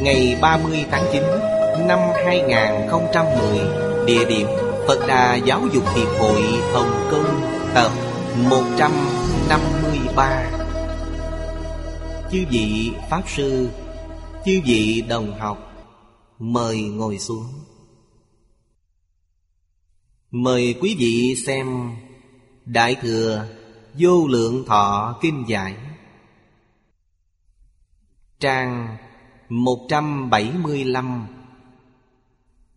Ngày 30 tháng 9 năm 2010 Địa điểm Phật Đà Giáo dục Hiệp hội Hồng Kông, Tập 153 Chư vị Pháp Sư, Chư vị đồng học, Mời ngồi xuống. Mời quý vị xem Đại Thừa Vô Lượng Thọ Kinh Giải. Trang 175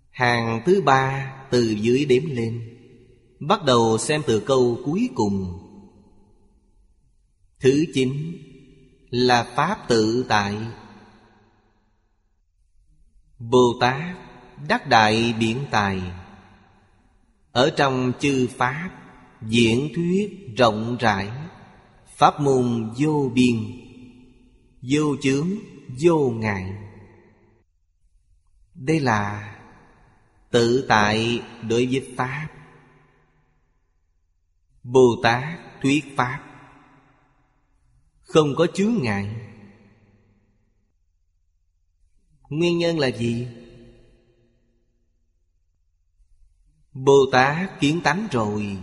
Hàng thứ ba từ dưới đếm lên. Bắt đầu xem từ câu cuối cùng. Thứ chín là Pháp tự tại. Bồ Tát đắc đại biện tài. Ở trong chư Pháp, Diễn thuyết rộng rãi, Pháp môn vô biên, Vô chướng vô ngại. Đây là tự tại đối với Pháp. Bồ Tát thuyết Pháp. Không có chướng ngại. Nguyên nhân là gì? Bồ Tát kiến tánh rồi.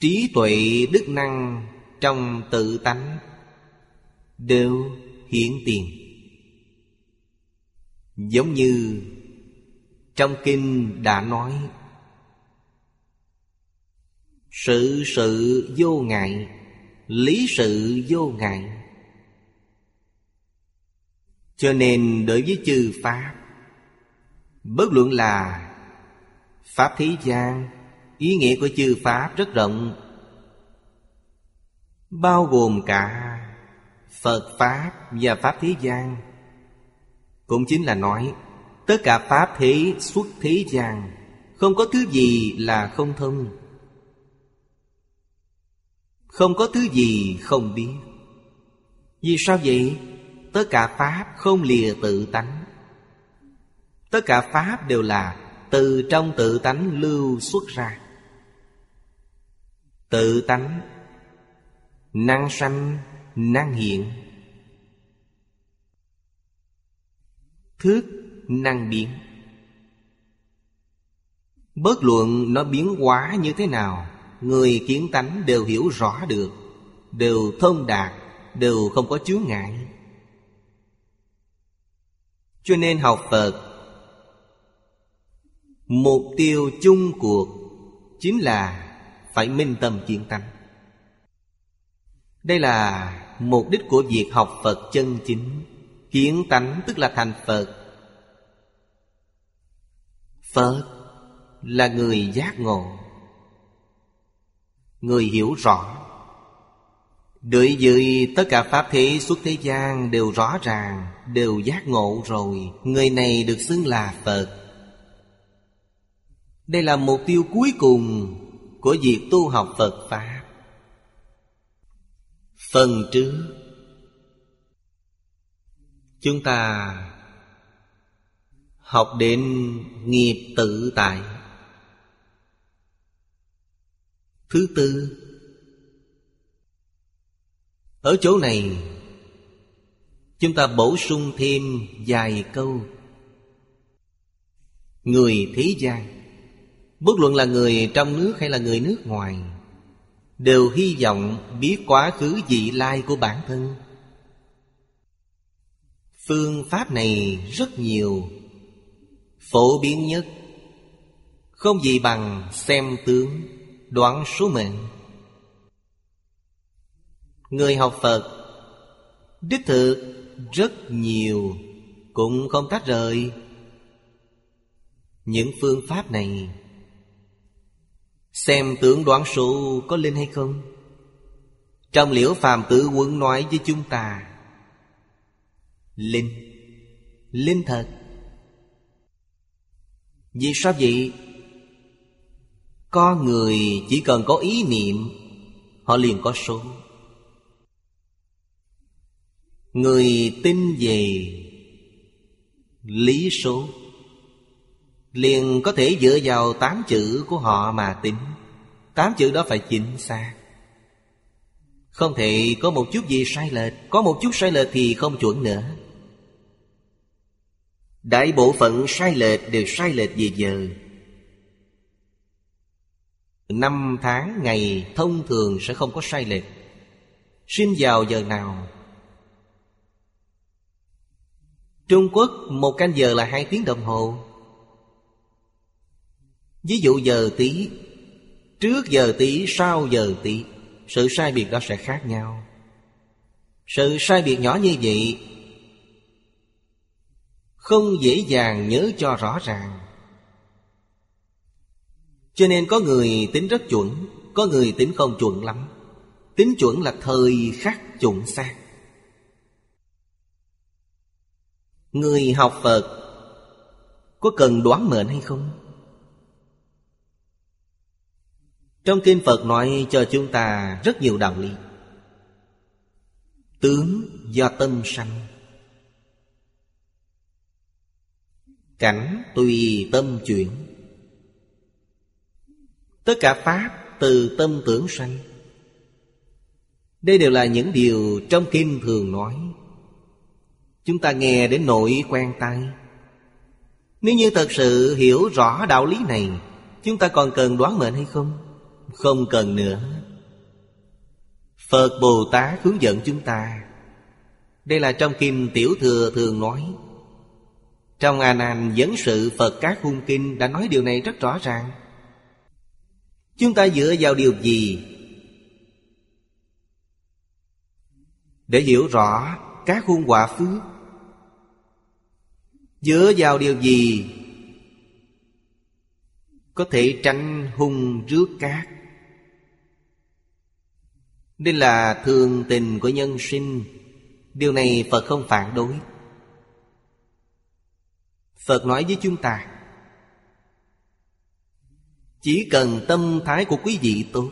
Trí tuệ đức năng trong tự tánh. Đều hiển tiền. Giống như Trong kinh đã nói, Sự sự vô ngại, Lý sự vô ngại. Cho nên đối với chư Pháp, Bất luận là Pháp thế gian Ý nghĩa của chư Pháp rất rộng, Bao gồm cả Phật Pháp và Pháp thế gian. Cũng chính là nói, Tất cả Pháp thế xuất thế gian, Không có thứ gì là không thông Không có thứ gì không biết. Vì sao vậy? Tất cả Pháp không lìa tự tánh. Tất cả Pháp đều là từ trong tự tánh lưu xuất ra. Tự tánh, Năng sanh năng hiện. Thức năng biến. Bất luận nó biến hóa như thế nào, Người kiến tánh đều hiểu rõ được, Đều thông đạt, Đều không có chướng ngại. Cho nên học Phật, Mục tiêu chung cuộc Chính là phải minh tâm kiến tánh. Đây là Mục đích của việc học Phật chân chính, Kiến tánh tức là thành Phật. Phật là người giác ngộ. Người hiểu rõ. Đối với tất cả Pháp thế suốt thế gian đều rõ ràng, Đều giác ngộ rồi, Người này được xưng là Phật. Đây là mục tiêu cuối cùng Của việc tu học Phật Pháp. Phần trước Chúng ta Học đến nghiệp tự tại. Thứ tư. Ở chỗ này, Chúng ta bổ sung thêm vài câu. Người thế gian, Bất luận là người trong nước hay là người nước ngoài đều hy vọng biết quá khứ vị lai của bản thân. Phương pháp này rất nhiều, Phổ biến nhất. Không gì bằng xem tướng, Đoán số mệnh. Người học Phật, Đích thực rất nhiều, Cũng không tách rời. Những phương pháp này Xem tướng đoán số có linh hay không. Trong liễu phàm tử quân nói với chúng ta, Linh Linh thật. Vì sao vậy? Có người chỉ cần có ý niệm, Họ liền có số. Người tin về lý số liền có thể dựa vào tám chữ của họ mà tính. Tám chữ đó phải chính xác. Không thể có một chút gì sai lệch, có một chút sai lệch thì không chuẩn nữa. Đại bộ phận sai lệch đều sai lệch về giờ. Năm tháng ngày thông thường sẽ không có sai lệch. Sinh vào giờ nào? Trung Quốc, một canh giờ là hai tiếng đồng hồ. Ví dụ giờ tí Trước giờ tí, sau giờ tí Sự sai biệt đó sẽ khác nhau. Sự sai biệt nhỏ như vậy Không dễ dàng nhớ cho rõ ràng. Cho nên có người tính rất chuẩn Có người tính không chuẩn lắm. Tính chuẩn là thời khắc chuẩn xác. Người học Phật Có cần đoán mệnh hay không? Trong Kinh Phật nói cho chúng ta rất nhiều đạo lý. Tướng do tâm sanh. Cảnh tùy tâm chuyển. Tất cả Pháp từ tâm tưởng sanh. Đây đều là những điều trong Kinh thường nói. Chúng ta nghe đến nỗi quen tai. Nếu như thật sự hiểu rõ đạo lý này, Chúng ta còn cần đoán mệnh hay không? Không cần nữa. Phật Bồ Tát hướng dẫn chúng ta. Đây là trong Kinh Tiểu Thừa thường nói. Trong A Nan dẫn sự, Phật Các Hung Kinh đã nói điều này rất rõ ràng. Chúng ta dựa vào điều gì? Để hiểu rõ các hung quả phước. Dựa vào điều gì? Có thể tránh hung rước cát. Đây là thường tình của nhân sinh. Điều này Phật không phản đối. Phật nói với chúng ta, Chỉ cần tâm thái của quý vị tốt.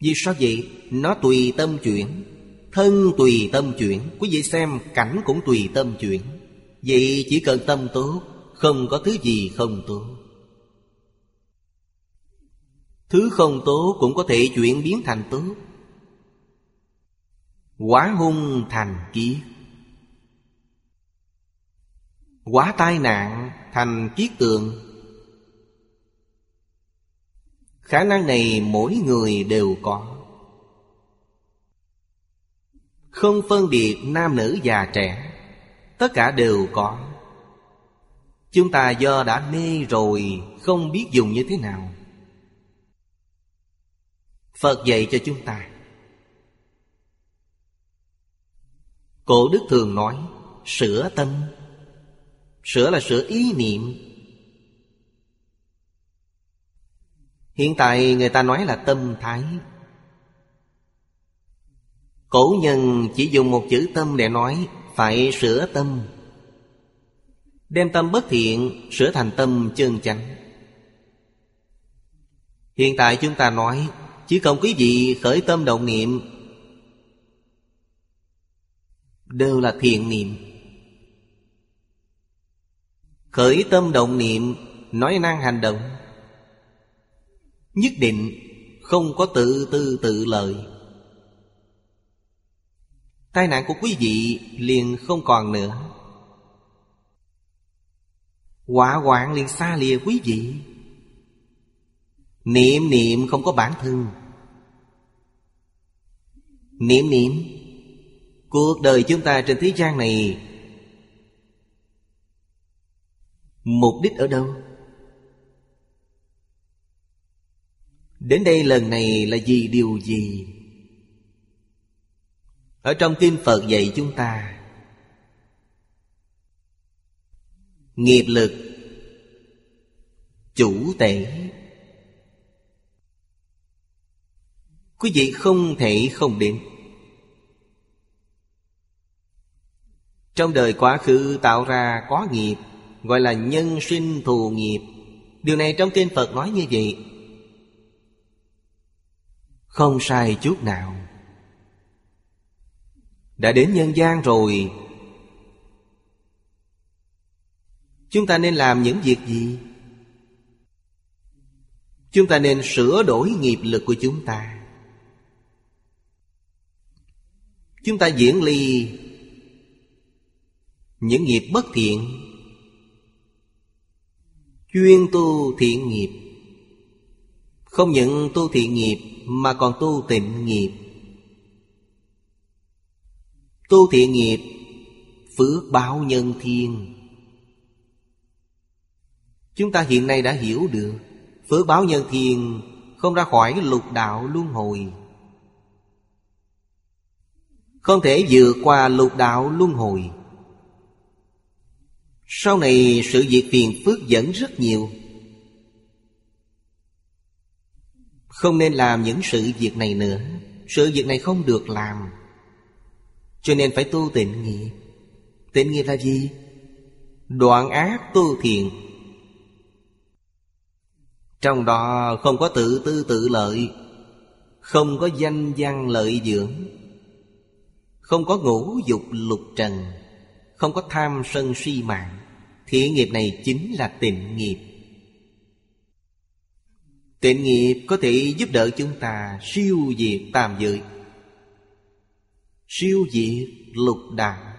Vì sao vậy? Nó tùy tâm chuyển, Thân tùy tâm chuyển. Quý vị xem, cảnh cũng tùy tâm chuyển. Vậy chỉ cần tâm tốt, Không có thứ gì không tốt. Thứ không tốt cũng có thể chuyển biến thành tốt Quá hung thành kiết Quá tai nạn thành kiết tượng Khả năng này mỗi người đều có. Không phân biệt nam nữ già trẻ, Tất cả đều có. Chúng ta do đã mê rồi, Không biết dùng như thế nào. Phật dạy cho chúng ta. Cổ đức thường nói, Sửa tâm. Sửa là sửa ý niệm. Hiện tại người ta nói là tâm thái. Cổ nhân chỉ dùng một chữ tâm để nói, phải sửa tâm. Đem tâm bất thiện, Sửa thành tâm chân chánh. Hiện tại chúng ta nói chứ không quý vị khởi tâm động niệm, Đều là thiện niệm. Khởi tâm động niệm, Nói năng hành động, Nhất định không có tự tư tự lợi. Tai nạn của quý vị liền không còn nữa. Quả hoạn liền xa lìa quý vị. Niệm niệm, không có bản thân Niệm niệm Cuộc đời chúng ta trên thế gian này, Mục đích ở đâu? Đến đây lần này là vì điều gì? Ở trong kinh Phật dạy chúng ta, Nghiệp lực Chủ tể Quý vị không thể không đến Trong đời quá khứ tạo ra có nghiệp, Gọi là nhân sinh thù nghiệp. Điều này trong kinh Phật nói như vậy. Không sai chút nào. Đã đến nhân gian rồi. Chúng ta nên làm những việc gì? Chúng ta nên sửa đổi nghiệp lực của chúng ta. Chúng ta diễn ly. Những nghiệp bất thiện, Chuyên tu thiện nghiệp. Không những tu thiện nghiệp, Mà còn tu tịnh nghiệp. Tu thiện nghiệp, Phước báo nhân thiên. Chúng ta hiện nay đã hiểu được, Phước báo nhân thiên Không ra khỏi lục đạo luân hồi. Không thể vượt qua lục đạo luân hồi. Sau này sự việc phiền phước dẫn rất nhiều. Không nên làm những sự việc này nữa. Sự việc này không được làm. Cho nên phải tu tịnh nghiệp Tịnh nghiệp là gì? Đoạn ác tu thiện trong đó không có tự tư tự lợi, Không có danh văn lợi dưỡng. Không có ngũ dục lục trần, Không có tham sân si mạng Thiện nghiệp này chính là tịnh nghiệp. Tịnh nghiệp có thể giúp đỡ chúng ta siêu diệt tam giới, Siêu diệt lục đạo.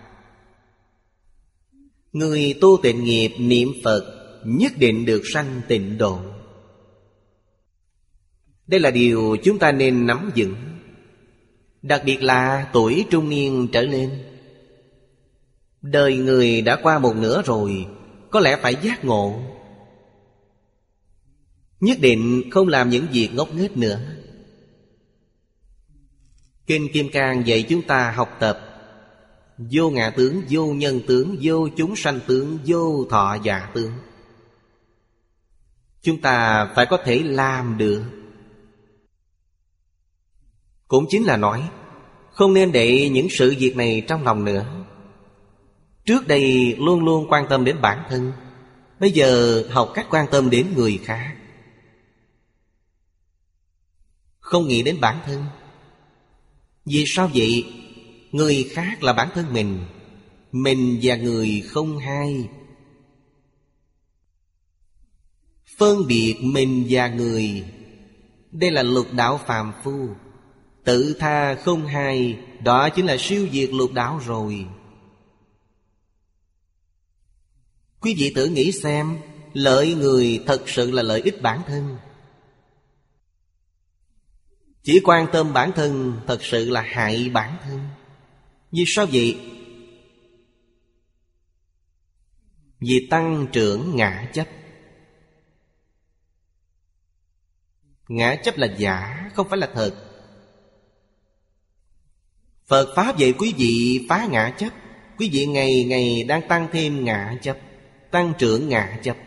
Người tu tịnh nghiệp niệm Phật Nhất định được sanh tịnh độ. Đây là điều chúng ta nên nắm vững. Đặc biệt là tuổi trung niên trở lên. Đời người đã qua một nửa rồi Có lẽ phải giác ngộ. Nhất định không làm những việc ngốc nghếch nữa. Kinh Kim Cang dạy chúng ta học tập. Vô ngã tướng, vô nhân tướng, vô chúng sanh tướng, vô thọ giả tướng. Chúng ta phải có thể làm được cũng chính là nói, Không nên để những sự việc này trong lòng nữa. Trước đây luôn luôn quan tâm đến bản thân, Bây giờ học cách quan tâm đến người khác. Không nghĩ đến bản thân. Vì sao vậy? Người khác là bản thân mình Mình và người không hai. Phân biệt mình và người. Đây là lục đạo phàm phu. Tự tha không hai Đó chính là siêu diệt lục đạo rồi. Quý vị tự nghĩ xem, Lợi người thật sự là lợi ích bản thân. Chỉ quan tâm bản thân Thật sự là hại bản thân. Vì sao vậy? Vì tăng trưởng ngã chấp. Ngã chấp là giả, Không phải là thật. Phật Pháp dạy quý vị phá ngã chấp. Quý vị ngày ngày đang tăng thêm ngã chấp, Tăng trưởng ngã chấp.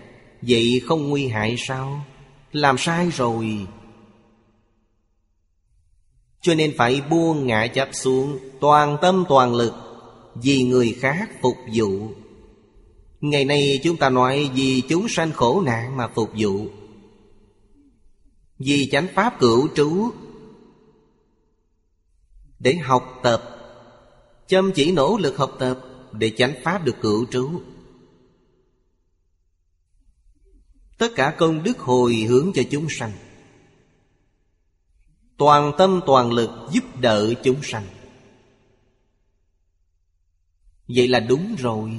Vậy không nguy hại sao? Làm sai rồi. Cho nên phải buông ngã chấp xuống, Toàn tâm toàn lực, Vì người khác phục vụ. Ngày nay chúng ta nói Vì chúng sanh khổ nạn mà phục vụ. Vì chánh pháp cửu trú để học tập. Chăm chỉ nỗ lực học tập để chánh pháp được cựu trú. Tất cả công đức hồi hướng cho chúng sanh. Toàn tâm toàn lực giúp đỡ chúng sanh. Vậy là đúng rồi.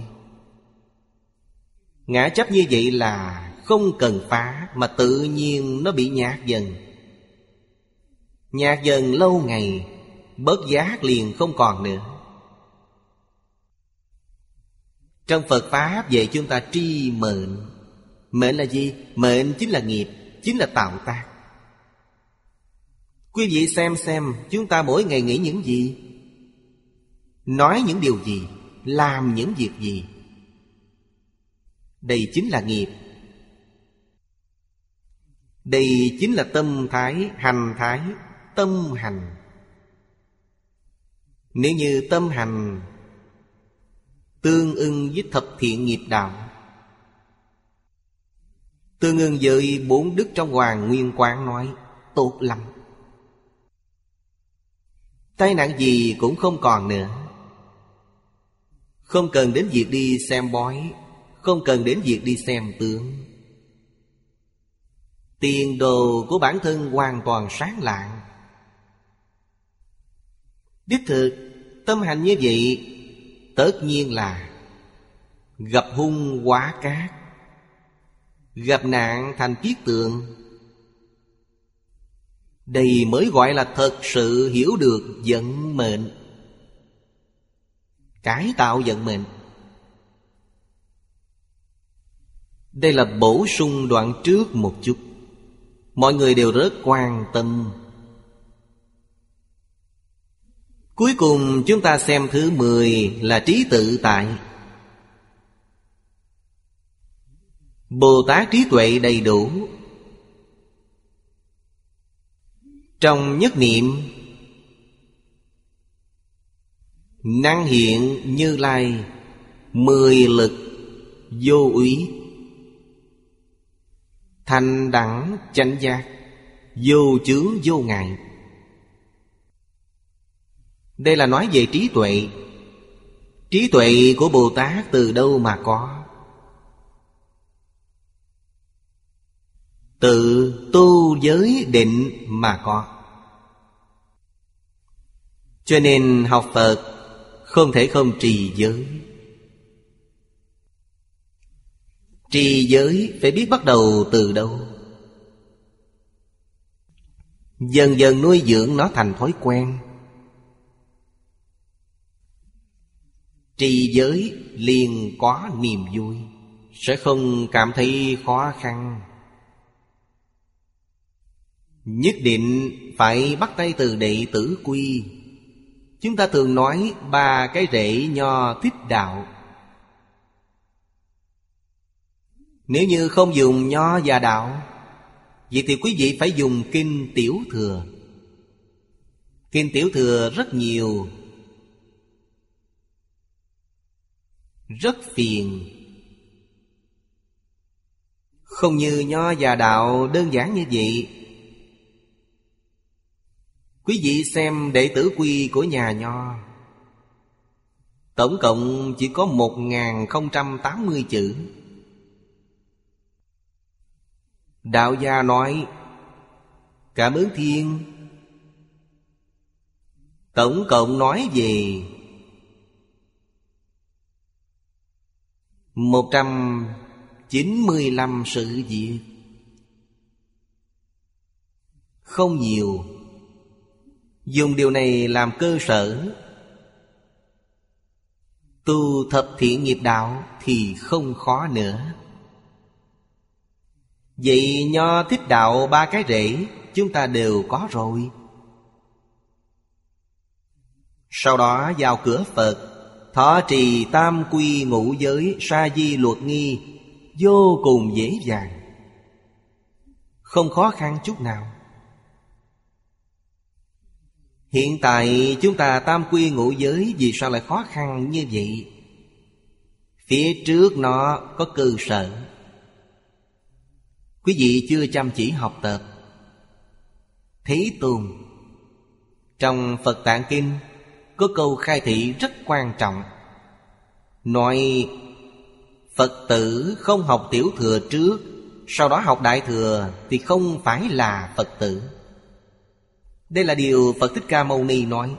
Ngã chấp như vậy là không cần phá mà tự nhiên nó bị nhạt dần. Nhạt dần lâu ngày Bớt giác liền không còn nữa. Trong Phật Pháp về chúng ta tri mệnh. Mệnh là gì? Mệnh chính là nghiệp, Chính là tạo tác. Quý vị xem xem, Chúng ta mỗi ngày nghĩ những gì? Nói những điều gì? Làm những việc gì? Đây chính là nghiệp. Đây chính là tâm thái, Hành thái, Tâm hành. Nếu như tâm hành Tương ưng với thập thiện nghiệp đạo, Tương ưng với bốn đức trong Hoàng Nguyên Quán nói, Tốt lắm. Tai nạn gì cũng không còn nữa. Không cần đến việc đi xem bói, Không cần đến việc đi xem tướng. Tiền đồ của bản thân hoàn toàn sáng lạng. Đích thực, Tâm hành như vậy, Tất nhiên là Gặp hung quá cát. Gặp nạn thành kiết tượng. Đây mới gọi là thật sự hiểu được vận mệnh. Cải tạo vận mệnh. Đây là bổ sung đoạn trước một chút. Mọi người đều rất quan tâm. Cuối cùng chúng ta xem thứ 10 là trí tự tại. Bồ Tát trí tuệ đầy đủ. Trong nhất niệm, Năng hiện như lai, Mười lực vô úy Thành đẳng chánh giác, Vô chướng vô ngại. Đây là nói về trí tuệ. Trí tuệ của Bồ Tát từ đâu mà có? Từ tu giới định mà có. Cho nên học Phật Không thể không trì giới. Trì giới phải biết bắt đầu từ đâu. Dần dần nuôi dưỡng nó thành thói quen. Trì giới liền có niềm vui, Sẽ không cảm thấy khó khăn. Nhất định phải bắt tay từ đệ tử quy. Chúng ta thường nói ba cái rễ nho thích đạo. Nếu như không dùng nho và đạo, Vậy thì quý vị phải dùng kinh tiểu thừa. Kinh tiểu thừa rất nhiều Rất phiền. Không như nho và đạo đơn giản như vậy. Quý vị xem đệ tử quy của nhà Nho. Tổng cộng chỉ có 1080 chữ. Đạo gia nói, Cảm ơn thiên. Tổng cộng nói về Một trăm chín mươi lăm sự việc. Không nhiều, Dùng điều này làm cơ sở. Tu thập thiện nghiệp đạo Thì không khó nữa. Vậy nho thích đạo ba cái rễ, Chúng ta đều có rồi. Sau đó vào cửa Phật Thọ trì tam quy ngũ giới Sa di luật nghi, Vô cùng dễ dàng. Không khó khăn chút nào. Hiện tại chúng ta tam quy ngũ giới Vì sao lại khó khăn như vậy? Phía trước nó có cơ sở. Quý vị chưa chăm chỉ học tập. Thế Tôn Trong Phật Tạng Kinh có câu khai thị rất quan trọng. Nói, Phật tử không học tiểu thừa trước, Sau đó học đại thừa Thì không phải là Phật tử. Đây là điều Phật Thích Ca Mâu Ni nói.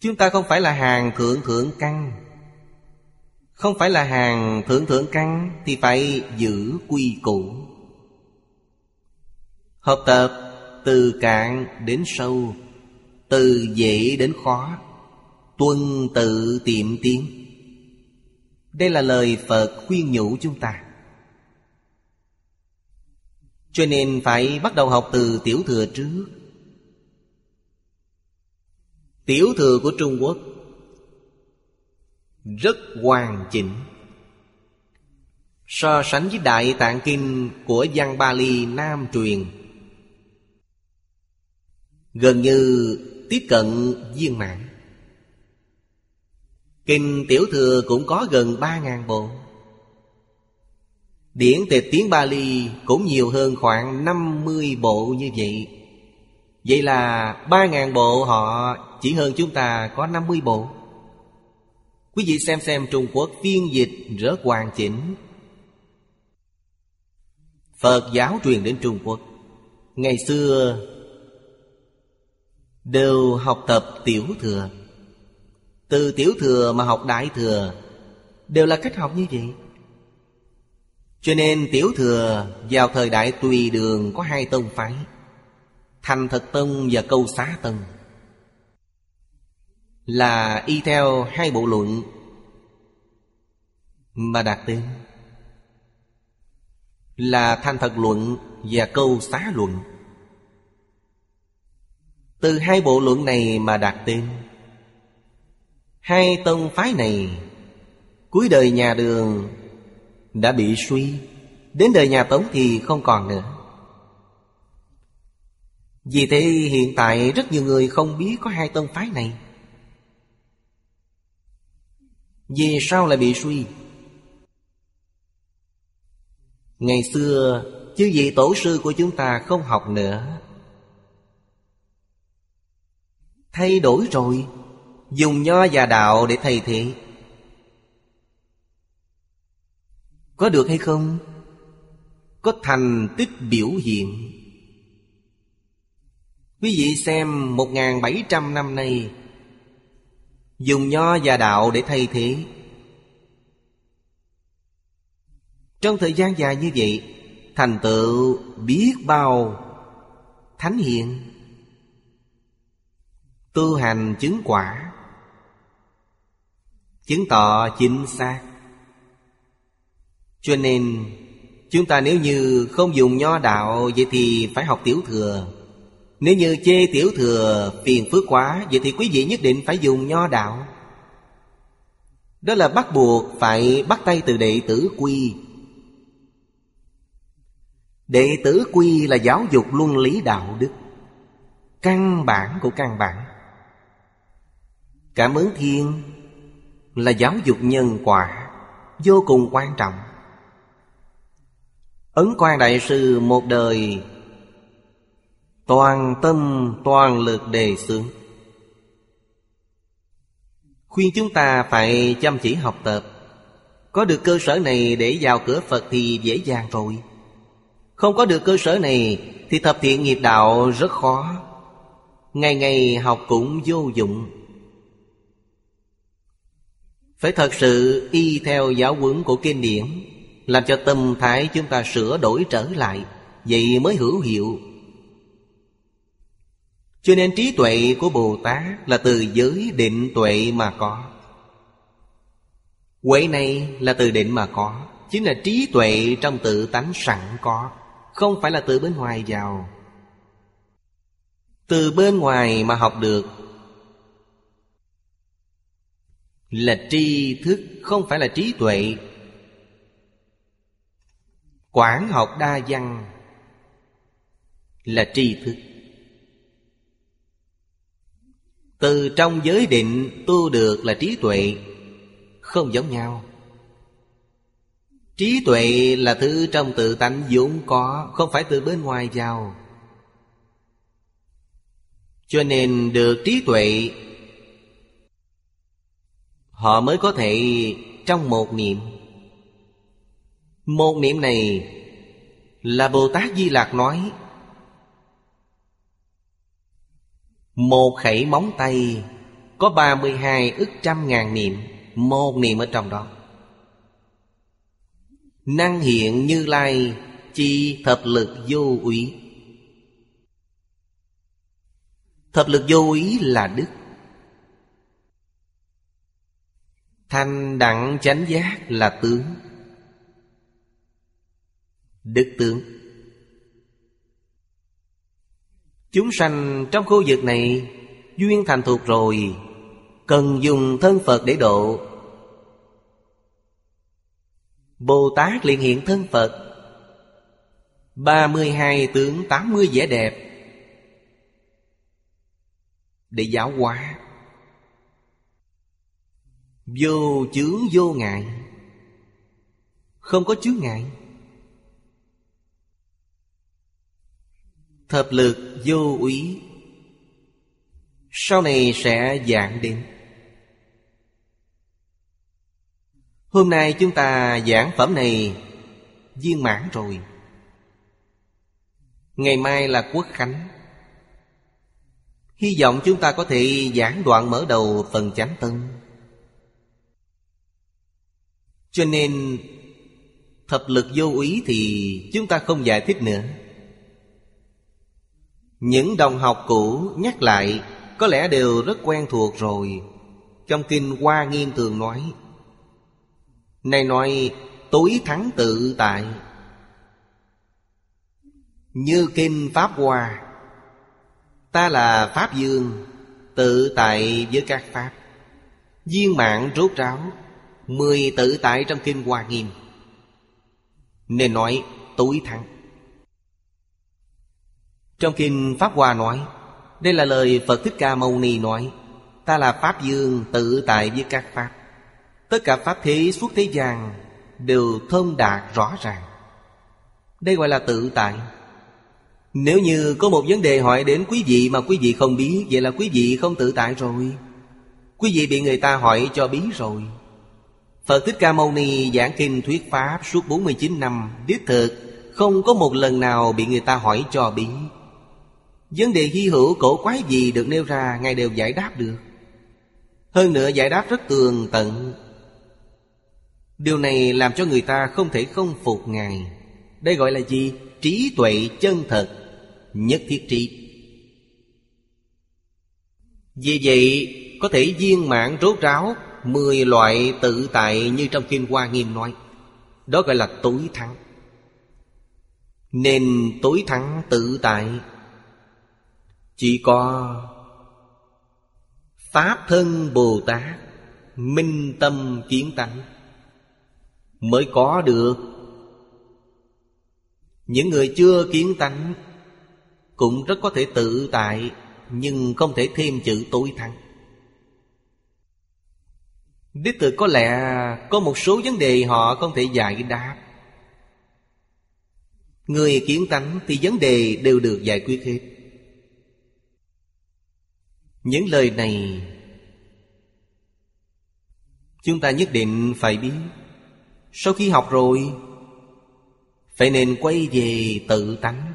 Chúng ta không phải là hàng thượng thượng căn. Không phải là hàng thượng thượng căn Thì phải giữ quy củ. Học tập từ cạn đến sâu. Từ dễ đến khó, Tuân tự tiệm tiến. Đây là lời Phật khuyên nhủ chúng ta. Cho nên phải bắt đầu học từ tiểu thừa trước. Tiểu thừa của Trung Quốc Rất hoàn chỉnh. So sánh với Đại Tạng Kinh của Văn Bali Nam truyền, Gần như tiếp cận viên mãn. Kinh Tiểu Thừa cũng có gần ba ngàn bộ. Điển tịch tiếng Bali cũng nhiều hơn khoảng 50 bộ như vậy. Vậy là ba ngàn bộ họ chỉ hơn chúng ta có 50 bộ. Quý vị xem xem Trung Quốc phiên dịch rất hoàn chỉnh. Phật giáo truyền đến Trung Quốc. Ngày xưa Đều học tập tiểu thừa. Từ tiểu thừa mà học đại thừa Đều là cách học như vậy. Cho nên tiểu thừa Vào thời đại tùy đường có hai tông phái, Thành thật tông và câu xá tông. Là y theo hai bộ luận Mà đạt tên. Là thành thật luận và câu xá luận từ hai bộ luận này mà đặt tên. Hai tông phái này, Cuối đời nhà đường Đã bị suy, Đến đời nhà Tống thì không còn nữa. Vì thế hiện tại rất nhiều người không biết có hai tông phái này. Vì sao lại bị suy? Ngày xưa Chứ vị tổ sư của chúng ta không học nữa. Thay đổi rồi. Dùng nho và đạo để thay thế. Có được hay không? Có thành tích biểu hiện. Quý vị xem 1.700 năm nay. Dùng nho và đạo để thay thế. Trong thời gian dài như vậy, Thành tựu biết bao Thánh hiện Tu hành chứng quả. Chứng tỏ chính xác. Cho nên, Chúng ta nếu như không dùng nho đạo, Vậy thì phải học tiểu thừa. Nếu như chê tiểu thừa phiền phức quá, Vậy thì quý vị nhất định phải dùng nho đạo. Đó là bắt buộc phải bắt tay từ đệ tử quy. Đệ tử quy là giáo dục luân lý đạo đức. Căn bản của căn bản. Cảm ứng thiên là giáo dục nhân quả Vô cùng quan trọng. Ấn quan đại sư một đời, Toàn tâm, toàn lực đề xướng. Khuyên chúng ta phải chăm chỉ học tập. Có được cơ sở này để vào cửa Phật thì dễ dàng rồi. Không có được cơ sở này Thì thập thiện nghiệp đạo rất khó. Ngày ngày học cũng vô dụng phải thật sự y theo giáo huấn của kinh điển Làm cho tâm thái chúng ta sửa đổi trở lại, Vậy mới hữu hiệu. Cho nên trí tuệ của Bồ Tát Là từ giới định tuệ mà có. Huệ này là từ định mà có, Chính là trí tuệ trong tự tánh sẵn có, Không phải là từ bên ngoài vào. Từ bên ngoài mà học được là tri thức, không phải là trí tuệ. Quản học đa văn là tri thức. Từ trong giới định, tu được là trí tuệ, không giống nhau. Trí tuệ là thứ trong tự tánh vốn có, không phải từ bên ngoài vào. Cho nên được trí tuệ Họ mới có thể trong một niệm. Một niệm này Là Bồ Tát Di Lạc nói, Một khẩy móng tay Có ba mươi hai ức trăm ngàn niệm, Một niệm ở trong đó. Năng hiện như lai Chi thập lực vô úy. Thập lực vô úy là đức. Thanh đẳng chánh giác là tướng. Đức tướng. Chúng sanh trong khu vực này Duyên thành thuộc rồi, Cần dùng thân Phật để độ. Bồ Tát liền hiện thân Phật. 32 tướng 80 vẻ đẹp. Để giáo hóa. Vô chướng vô ngại. Không có chướng ngại. Thập lực vô úy. Sau này sẽ giảng đến. Hôm nay chúng ta giảng phẩm này viên mãn rồi. Ngày mai là quốc khánh. Hy vọng chúng ta có thể giảng đoạn mở đầu phần chánh tân cho nên, Thập lực vô úy thì chúng ta không giải thích nữa. Những đồng học cũ nhắc lại, Có lẽ đều rất quen thuộc rồi. Trong kinh Hoa Nghiêm thường nói, Này nói, tối thắng tự tại. Như kinh Pháp Hoa, Ta là Pháp Dương, Tự tại với các Pháp. Viên mạng rốt ráo Mười tự tại trong kinh Hoa Nghiêm. Nên nói tối thắng. Trong kinh Pháp Hoa nói, Đây là lời Phật Thích Ca Mâu Ni nói, Ta là Pháp Dương tự tại với các Pháp. Tất cả Pháp thế suốt thế gian Đều thông đạt rõ ràng. Đây gọi là tự tại. Nếu như có một vấn đề hỏi đến quý vị mà quý vị không biết, Vậy là quý vị không tự tại rồi. Quý vị bị người ta hỏi cho biết rồi. Phật Thích Ca Mâu Ni giảng kinh thuyết Pháp suốt 49 năm, Đích thực, không có một lần nào bị người ta hỏi cho biết Vấn đề hy hữu cổ quái gì được nêu ra, Ngài đều giải đáp được. Hơn nữa giải đáp rất tường tận. Điều này làm cho người ta không thể không phục Ngài. Đây gọi là gì? Trí tuệ chân thật, nhất thiết trị vì vậy, có thể viên mãn rốt ráo Mười loại tự tại như trong Kinh Hoa Nghiêm nói, Đó gọi là tối thắng. Nên tối thắng tự tại, Chỉ có Pháp thân Bồ Tát Minh tâm kiến tánh Mới có được. Những người chưa kiến tánh cũng rất có thể tự tại, nhưng không thể thêm chữ tối thắng đích thực có lẽ có một số vấn đề họ không thể giải đáp. Người kiến tánh thì vấn đề đều được giải quyết hết. Những lời này chúng ta nhất định phải biết. Sau khi học rồi, phải nên quay về tự tánh.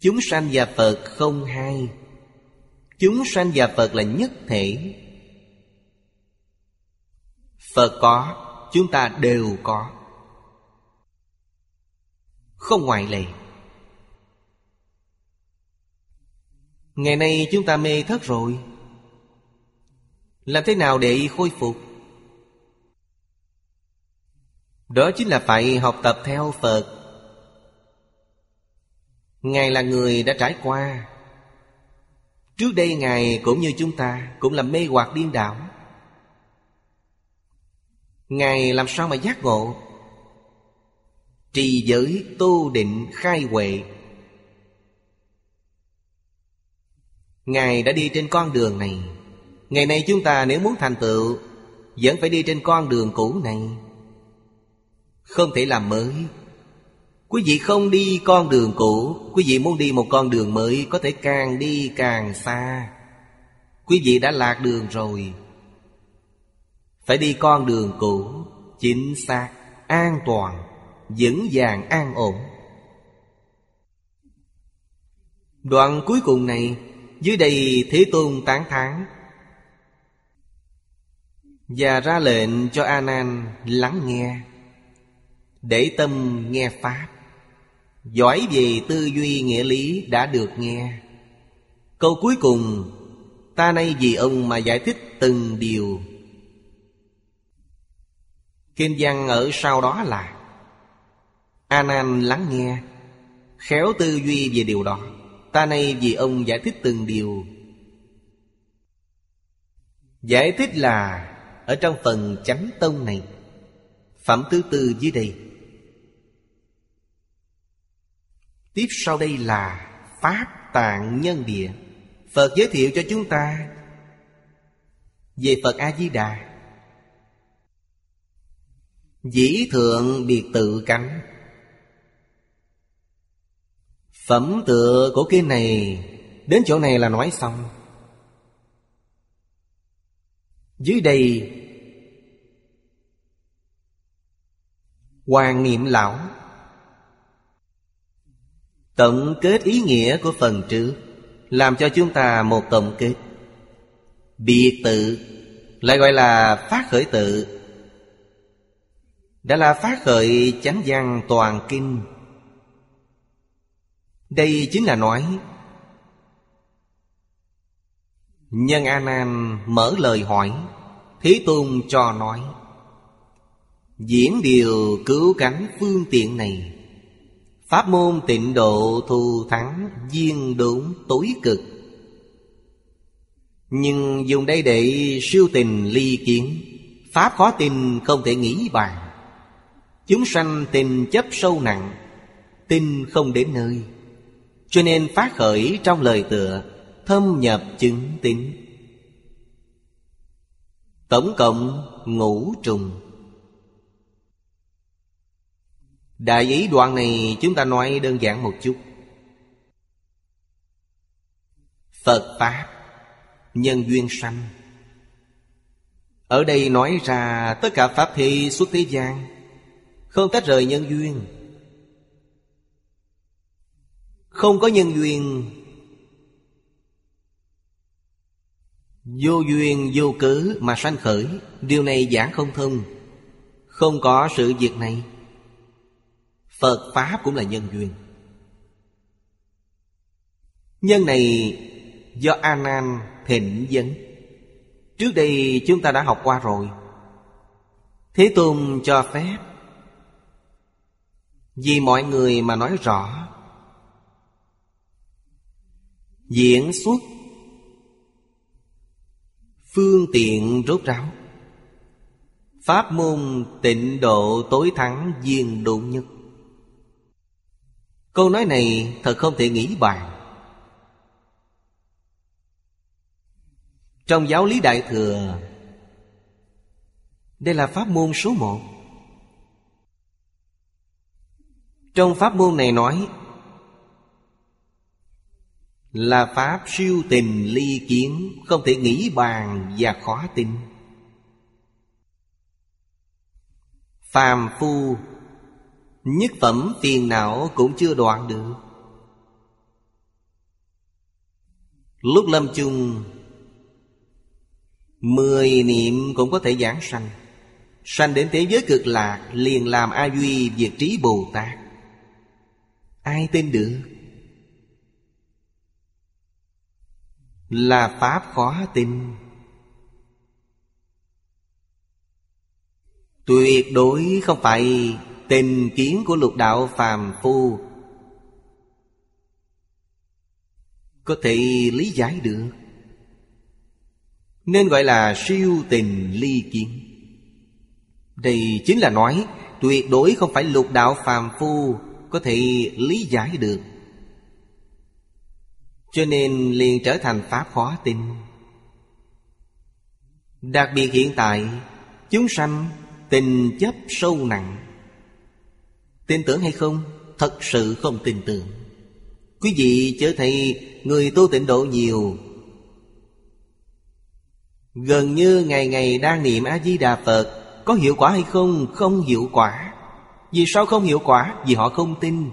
Chúng sanh và Phật không hai. Chúng sanh và Phật là nhất thể. Phật có, Chúng ta đều có. Không ngoại lệ. Ngày nay chúng ta mê thất rồi. Làm thế nào để khôi phục? Đó chính là phải học tập theo Phật. Ngài là người đã trải qua. Trước đây Ngài cũng như chúng ta Cũng là mê hoặc điên đảo. Ngài làm sao mà giác ngộ? Trì giới tu định khai huệ. Ngài đã đi trên con đường này. Ngày nay chúng ta nếu muốn thành tựu, Vẫn phải đi trên con đường cũ này. Không thể làm mới. Quý vị không đi con đường cũ, Quý vị muốn đi một con đường mới Có thể càng đi càng xa. Quý vị đã lạc đường rồi. Phải đi con đường cũ, Chính xác, An toàn, Vững vàng, an ổn. Đoạn cuối cùng này, Dưới đây Thế Tôn tán thán. Và ra lệnh cho A Nan lắng nghe, Để tâm nghe Pháp. Giỏi về tư duy nghĩa lý đã được nghe. Câu cuối cùng, Ta nay vì ông mà giải thích từng điều. Kinh văn ở sau đó là A Nan lắng nghe, Khéo tư duy về điều đó. Ta nay vì ông giải thích từng điều. Giải thích là, Ở trong phần chánh tông này, Phẩm thứ tư dưới đây Tiếp sau đây là Pháp tạng nhân địa. Phật giới thiệu cho chúng ta Về Phật A-di-đà. Dĩ thượng biệt tự cánh Phẩm tựa của kia này, Đến chỗ này là nói xong. Dưới đây, Hoàng niệm lão Tổng kết ý nghĩa của phần trước Làm cho chúng ta một tổng kết. Biệt tự, Lại gọi là phát khởi tự. Đã là phát khởi chánh văn toàn kinh. Đây chính là nói, Nhân A Nan mở lời hỏi, Thế Tôn cho nói, Diễn điều cứu cánh phương tiện này Pháp môn tịnh độ thù thắng Duyên đúng tối cực. Nhưng dùng đây để siêu tình ly kiến, Pháp khó tin không thể nghĩ bàn. Chúng sanh tình chấp sâu nặng, Tin không đến nơi. Cho nên phát khởi trong lời tựa, Thâm nhập chứng tín. Tổng cộng ngũ trùng. Đại ý đoạn này chúng ta nói đơn giản một chút. Phật Pháp, Nhân duyên sanh. Ở đây nói ra tất cả Pháp thi suốt thế gian, Không tách rời nhân duyên. Không có nhân duyên, Vô duyên, vô cớ mà sanh khởi. Điều này giảng không thông, Không có sự việc này. Phật Pháp cũng là nhân duyên. Nhân này do A Nan thịnh vấn Trước đây chúng ta đã học qua rồi. Thế Tôn cho phép. Vì mọi người mà nói rõ. Diễn xuất. Phương tiện rốt ráo. Pháp môn tịnh độ tối thắng viên độ nhất. Câu nói này thật không thể nghĩ bàn. Trong giáo lý Đại Thừa, Đây là pháp môn số một. Trong pháp môn này nói Là pháp siêu tình ly kiến, Không thể nghĩ bàn và khó tin. Phàm phu Nhất phẩm phiền não cũng chưa đoạn được. Lúc lâm chung, Mười niệm cũng có thể giảng sanh. Sanh đến thế giới cực lạc, Liền làm A Duy Diệt trí Bồ Tát. Ai tin được? Là Pháp khó tin. Tuyệt đối không phải Tình kiến của lục đạo phàm phu. Có thể lý giải được. Nên gọi là siêu tình ly kiến. Đây chính là nói, Tuyệt đối không phải lục đạo phàm phu Có thể lý giải được. Cho nên liền trở thành Pháp khó tin Đặc biệt hiện tại, Chúng sanh tình chấp sâu nặng. Tin tưởng hay không? Thật sự không tin tưởng Quý vị chớ thấy người tu tịnh độ nhiều Gần như ngày ngày đang niệm A-di-đà Phật, Có hiệu quả hay không? Không hiệu quả Vì sao không hiệu quả? Vì họ không tin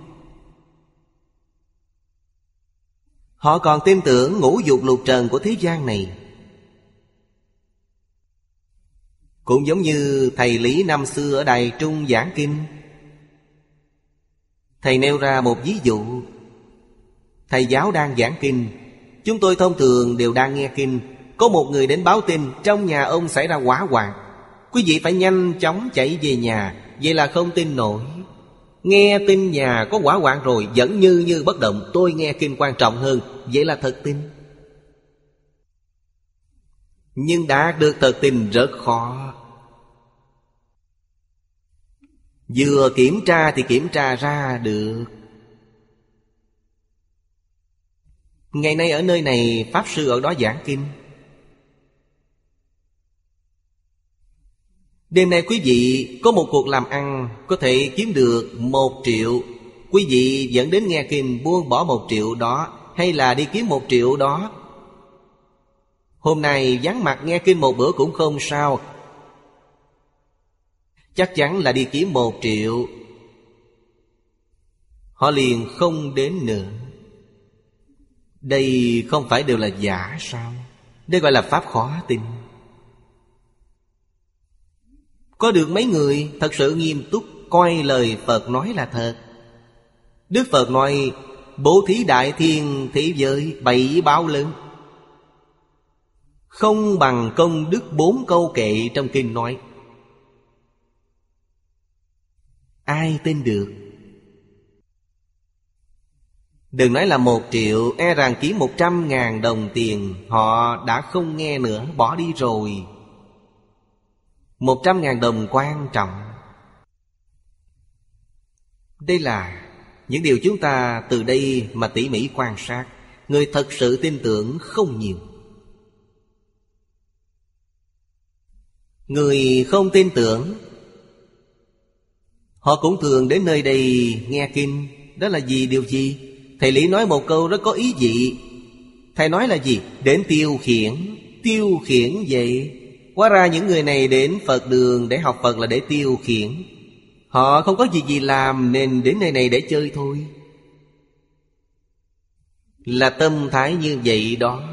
Họ còn tin tưởng ngũ dục lục trần của thế gian này Cũng giống như thầy Lý năm xưa ở Đài Trung giảng kinh Thầy nêu ra một ví dụ. Thầy giáo đang giảng kinh. Chúng tôi thông thường đều đang nghe kinh. Có một người đến báo tin Trong nhà ông xảy ra hỏa hoạn. Quý vị phải nhanh chóng chạy về nhà. Vậy là không tin nổi. Nghe tin nhà có quả hoạn rồi, Vẫn như như bất động. Tôi nghe kinh quan trọng hơn. Vậy là thật tin. Nhưng đã được thật tin, rất khó. Vừa kiểm tra thì kiểm tra ra được. Ngày nay ở nơi này Pháp Sư ở đó giảng kinh. Đêm nay quý vị có một cuộc làm ăn Có thể kiếm được một triệu. Quý vị dẫn đến nghe kinh buông bỏ một triệu đó Hay là đi kiếm một triệu đó? Hôm nay vắng mặt nghe kinh một bữa cũng không sao. Chắc chắn là đi kiếm một triệu. Họ liền không đến nữa. Đây không phải đều là giả sao? Đây gọi là pháp khó tin. Có được mấy người? Thật sự nghiêm túc Coi lời Phật nói là thật. Đức Phật nói, Bố thí đại thiên thế giới bảy báo lớn. Không bằng công đức bốn câu kệ trong kinh nói. Ai tin được? Đừng nói là một triệu E rằng kiếm một trăm ngàn đồng tiền, Họ đã không nghe nữa, Bỏ đi rồi. Một trăm ngàn đồng quan trọng. Đây là những điều chúng ta từ đây mà tỉ mỉ quan sát. Người thật sự tin tưởng không nhiều. Người không tin tưởng Họ cũng thường đến nơi đây nghe kinh. Đó là gì điều gì? Thầy Lý nói một câu rất có ý vị. Thầy nói là gì? Đến tiêu khiển. Tiêu khiển vậy Hóa ra những người này đến Phật đường Để học Phật là để tiêu khiển. Họ không có gì gì làm Nên đến nơi này để chơi thôi. Là tâm thái như vậy đó.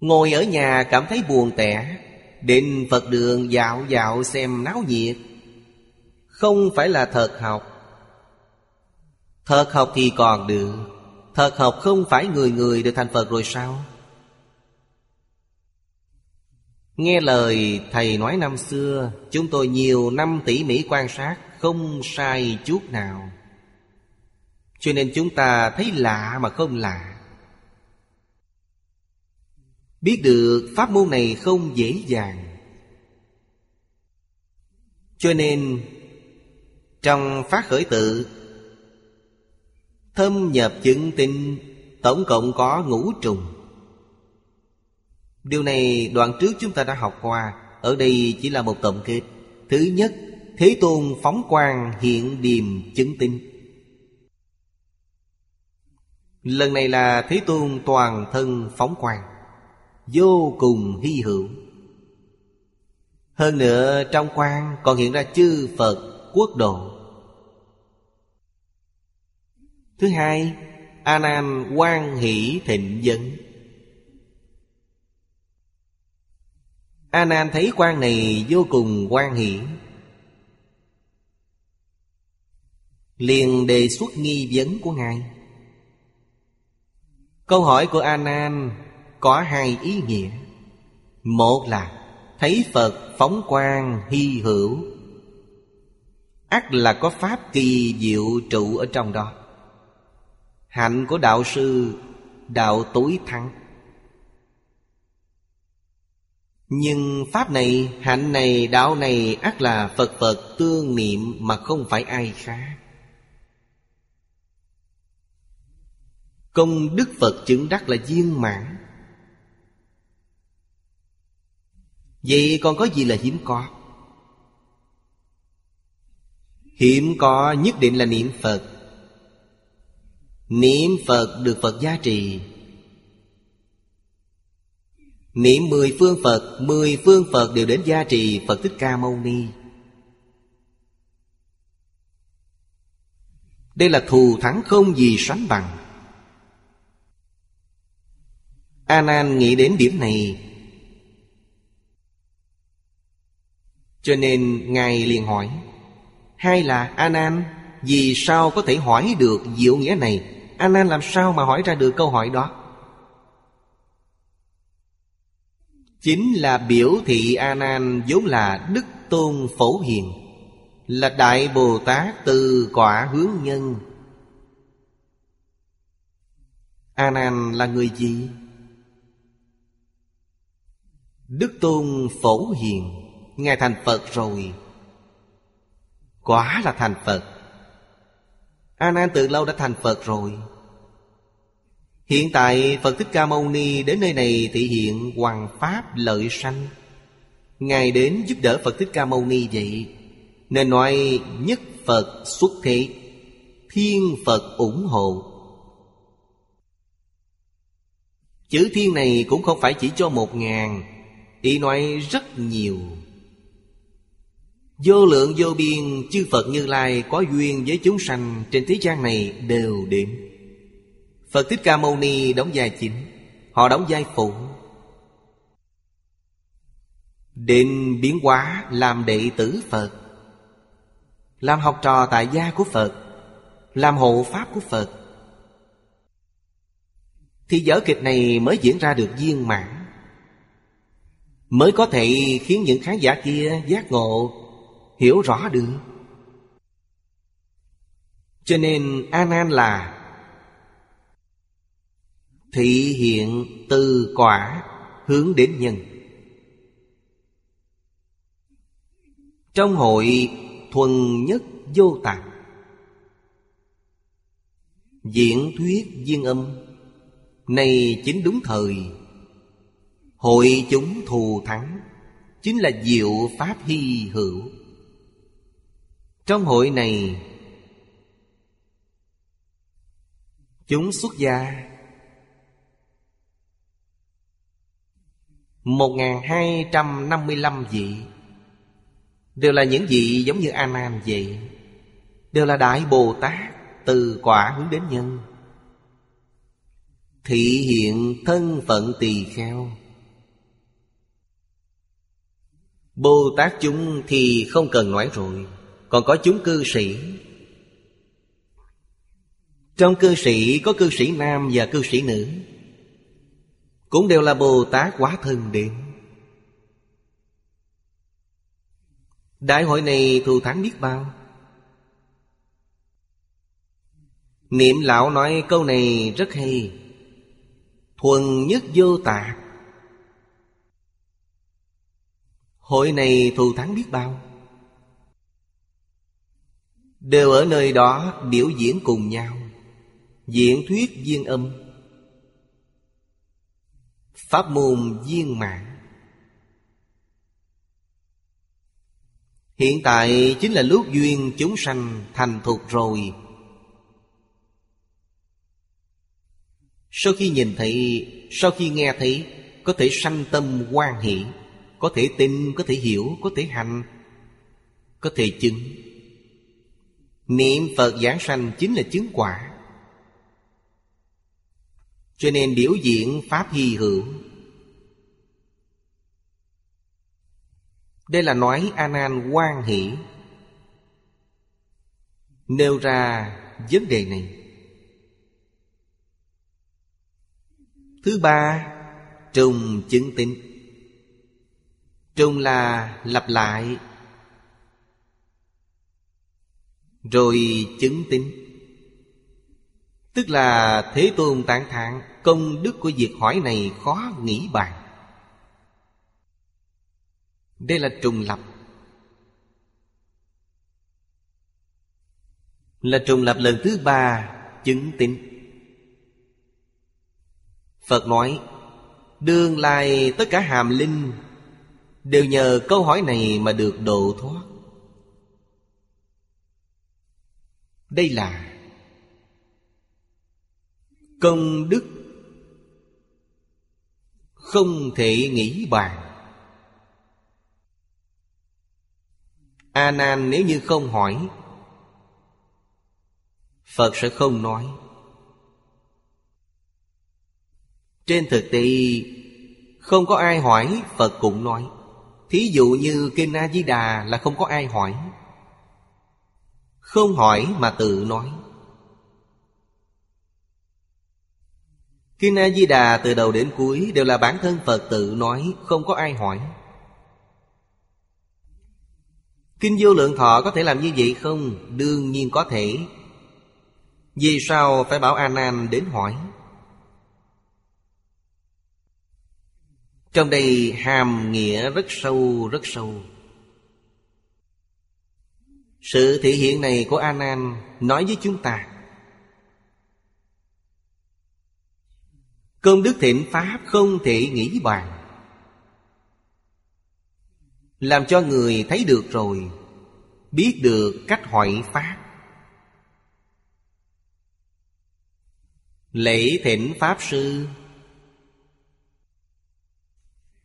Ngồi ở nhà cảm thấy buồn tẻ. Đến Phật đường dạo dạo xem náo nhiệt. Không phải là thật học. Thật học thì còn được. Thật học không phải người người được thành Phật rồi sao? Nghe lời thầy nói năm xưa, Chúng tôi nhiều năm tỉ mỉ quan sát, Không sai chút nào. Cho nên chúng ta thấy lạ mà không lạ. Biết được pháp môn này không dễ dàng. Cho nên, Trong phát khởi tự, Thâm nhập chứng tinh, Tổng cộng có ngũ trùng. Điều này đoạn trước chúng ta đã học qua. Ở đây chỉ là một tổng kết. Thứ nhất, Thế Tôn phóng quang hiện điềm chứng tinh. Lần này là Thế Tôn toàn thân phóng quang. Vô cùng hy hữu. Hơn nữa, trong quan còn hiện ra chư Phật quốc độ. Thứ hai A Nan quan hỷ thịnh dân A Nan thấy quan này vô cùng quan hỷ. Liền đề xuất nghi vấn của ngài. Câu hỏi của a nan có hai ý nghĩa. Một là thấy phật phóng quang hy hữu. Ắt là có pháp kỳ diệu trụ ở trong đó. Hạnh của đạo sư, đạo tối thắng. Nhưng pháp này, hạnh này, đạo này ắt là phật phật tương niệm mà không phải ai khác công đức phật chứng đắc là viên mãn. Vậy còn có gì là hiếm có? Hiếm có nhất định là niệm phật. Niệm Phật được Phật gia trì. Niệm mười phương Phật, Mười phương Phật đều đến gia trì Phật Thích Ca Mâu Ni. Đây là thù thắng không gì sánh bằng. A Nan nghĩ đến điểm này Cho nên Ngài liền hỏi Hay là A Nan Vì sao có thể hỏi được diệu nghĩa này? A Nan làm sao mà hỏi ra được câu hỏi đó? Chính là biểu thị A Nan vốn là Đức Tôn Phổ Hiền, Là Đại Bồ Tát từ quả hướng nhân. A Nan là người gì? Đức Tôn Phổ Hiền. Ngài thành Phật rồi. Quả là thành Phật. A Nan từ lâu đã thành Phật rồi. Hiện tại Phật Thích Ca Mâu Ni đến nơi này thể hiện hoàng pháp lợi sanh. Ngài đến giúp đỡ Phật Thích Ca Mâu Ni vậy. Nên nói nhất Phật xuất thế, Thiên Phật ủng hộ. Chữ thiên này cũng không phải chỉ cho một ngàn, Ý nói rất nhiều. Vô lượng vô biên, chư Phật Như Lai có duyên với chúng sanh trên thế gian này đều đến. Phật Thích Ca Mâu Ni đóng vai chính, Họ đóng vai phụ. Định biến hóa làm đệ tử Phật, Làm học trò tại gia của Phật, Làm hộ pháp của Phật. Thì vở kịch này mới diễn ra được viên mãn, Mới có thể khiến những khán giả kia giác ngộ Hiểu rõ được. Cho nên A Nan là Thị hiện từ quả hướng đến nhân. Trong hội thuần nhất vô tạng, Diễn thuyết viên âm, Này chính đúng thời, Hội chúng thù thắng, Chính là diệu pháp hy hữu. Trong hội này, Chúng xuất gia 1255 vị. Đều là những vị giống như A Nan vậy. Đều là Đại Bồ Tát Từ quả hướng đến nhân. Thị hiện thân phận tỳ kheo. Bồ Tát chúng thì không cần nói rồi. Còn có chúng cư sĩ. Trong cư sĩ, có cư sĩ nam và cư sĩ nữ. Cũng đều là Bồ Tát quá thân đến Đại hội này thù thắng biết bao. Niệm lão nói câu này rất hay. Thuần nhất vô tạc Hội này thù thắng biết bao. Đều ở nơi đó biểu diễn cùng nhau Diễn thuyết viên âm. Pháp môn viên mạng. Hiện tại chính là lúc duyên chúng sanh thành thục rồi. Sau khi nhìn thấy Sau khi nghe thấy Có thể sanh tâm quan hỷ Có thể tin, có thể hiểu, có thể hành Có thể chứng. Niệm Phật giảng sanh chính là chứng quả. Cho nên biểu diễn Pháp hy hữu. Đây là nói A Nan quan hỷ. Nêu ra vấn đề này. Thứ ba, Trùng chứng tính. Trùng là lặp lại Rồi chứng tính. Tức là Thế Tôn tán thán, Công đức của việc hỏi này khó nghĩ bàn. Đây là trùng lập. Là trùng lập lần thứ ba, Chứng tín Phật nói Đương lai tất cả hàm linh Đều nhờ câu hỏi này mà được độ thoát. Đây là Công đức Không thể nghĩ bàn. A Nan nếu như không hỏi, Phật sẽ không nói. Trên thực tế, Không có ai hỏi, Phật cũng nói. Thí dụ như Kinh A-di-đà là không có ai hỏi. Không hỏi mà tự nói Kinh A-di-đà từ đầu đến cuối Đều là bản thân Phật tự nói Không có ai hỏi Kinh vô lượng thọ có thể làm như vậy không? Đương nhiên có thể Vì sao phải bảo A Nan đến hỏi? Trong đây hàm nghĩa rất sâu, rất sâu sự thể hiện này của A Nan nói với chúng ta. Công đức thịnh Pháp không thể nghĩ bàn. Làm cho người thấy được rồi, Biết được cách hỏi Pháp. Lễ thịnh Pháp Sư.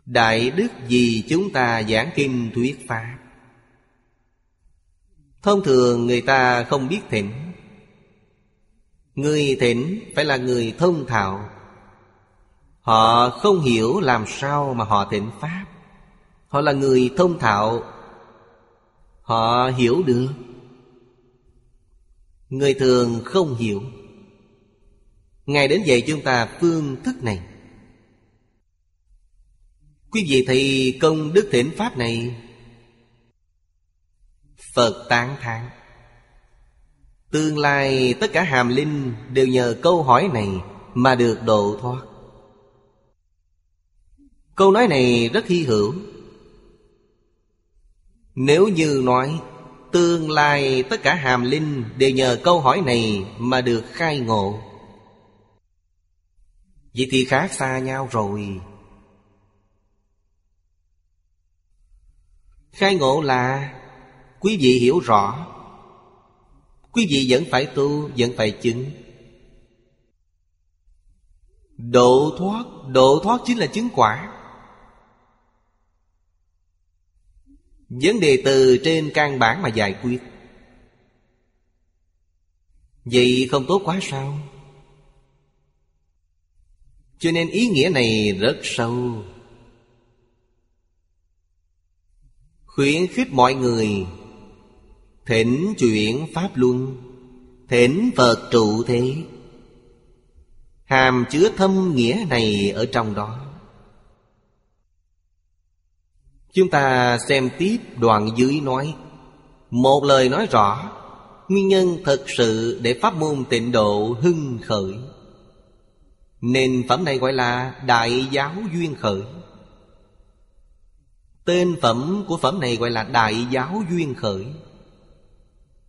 Đại đức vì chúng ta giảng kinh thuyết Pháp. Thông thường người ta không biết thỉnh. Người thỉnh phải là người thông thạo. Họ không hiểu làm sao mà họ thỉnh Pháp. Họ là người thông thạo. Họ hiểu được. Người thường không hiểu. Ngài đến dạy chúng ta phương thức này. Quý vị thấy công đức thỉnh Pháp này Phật tán thán. Tương lai tất cả hàm linh Đều nhờ câu hỏi này Mà được độ thoát. Câu nói này rất hy hữu. Nếu như nói, Tương lai tất cả hàm linh Đều nhờ câu hỏi này Mà được khai ngộ. Vậy thì khác xa nhau rồi. Khai ngộ là Quý vị hiểu rõ. Quý vị vẫn phải tu, Vẫn phải chứng. Độ thoát Độ thoát chính là chứng quả. Vấn đề từ trên căn bản mà giải quyết. Vậy không tốt quá sao? Cho nên ý nghĩa này rất sâu. Khuyến khích mọi người Thỉnh chuyển Pháp Luân. Thỉnh Phật trụ thế. Hàm chứa thâm nghĩa này ở trong đó. Chúng ta xem tiếp đoạn dưới nói. Một lời nói rõ, Nguyên nhân thật sự để pháp môn tịnh độ hưng khởi. Nên phẩm này gọi là Đại giáo duyên khởi. Tên phẩm của phẩm này gọi là Đại giáo duyên khởi.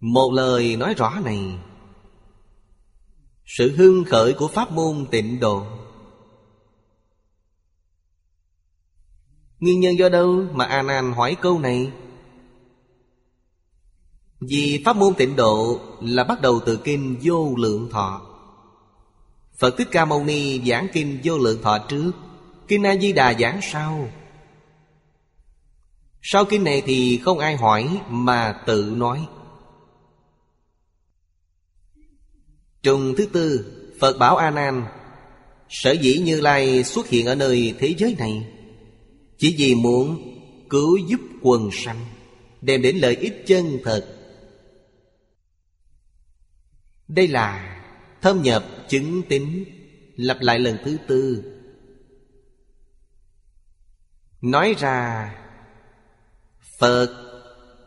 Một lời nói rõ này Sự hưng khởi của pháp môn tịnh độ Nguyên nhân do đâu mà A Nan hỏi câu này? Vì pháp môn tịnh độ là bắt đầu từ kinh vô lượng thọ. Phật Thích Ca Mâu Ni giảng kinh vô lượng thọ trước, kinh A Di Đà giảng sau. Sau kinh này thì không ai hỏi mà tự nói. Trùng thứ tư, Phật bảo A Nan, sở dĩ Như Lai xuất hiện ở nơi thế giới này chỉ vì muốn cứu giúp quần sanh Đem đến lợi ích chân thật. Đây là thâm nhập chứng tính Lặp lại lần thứ tư. Nói ra Phật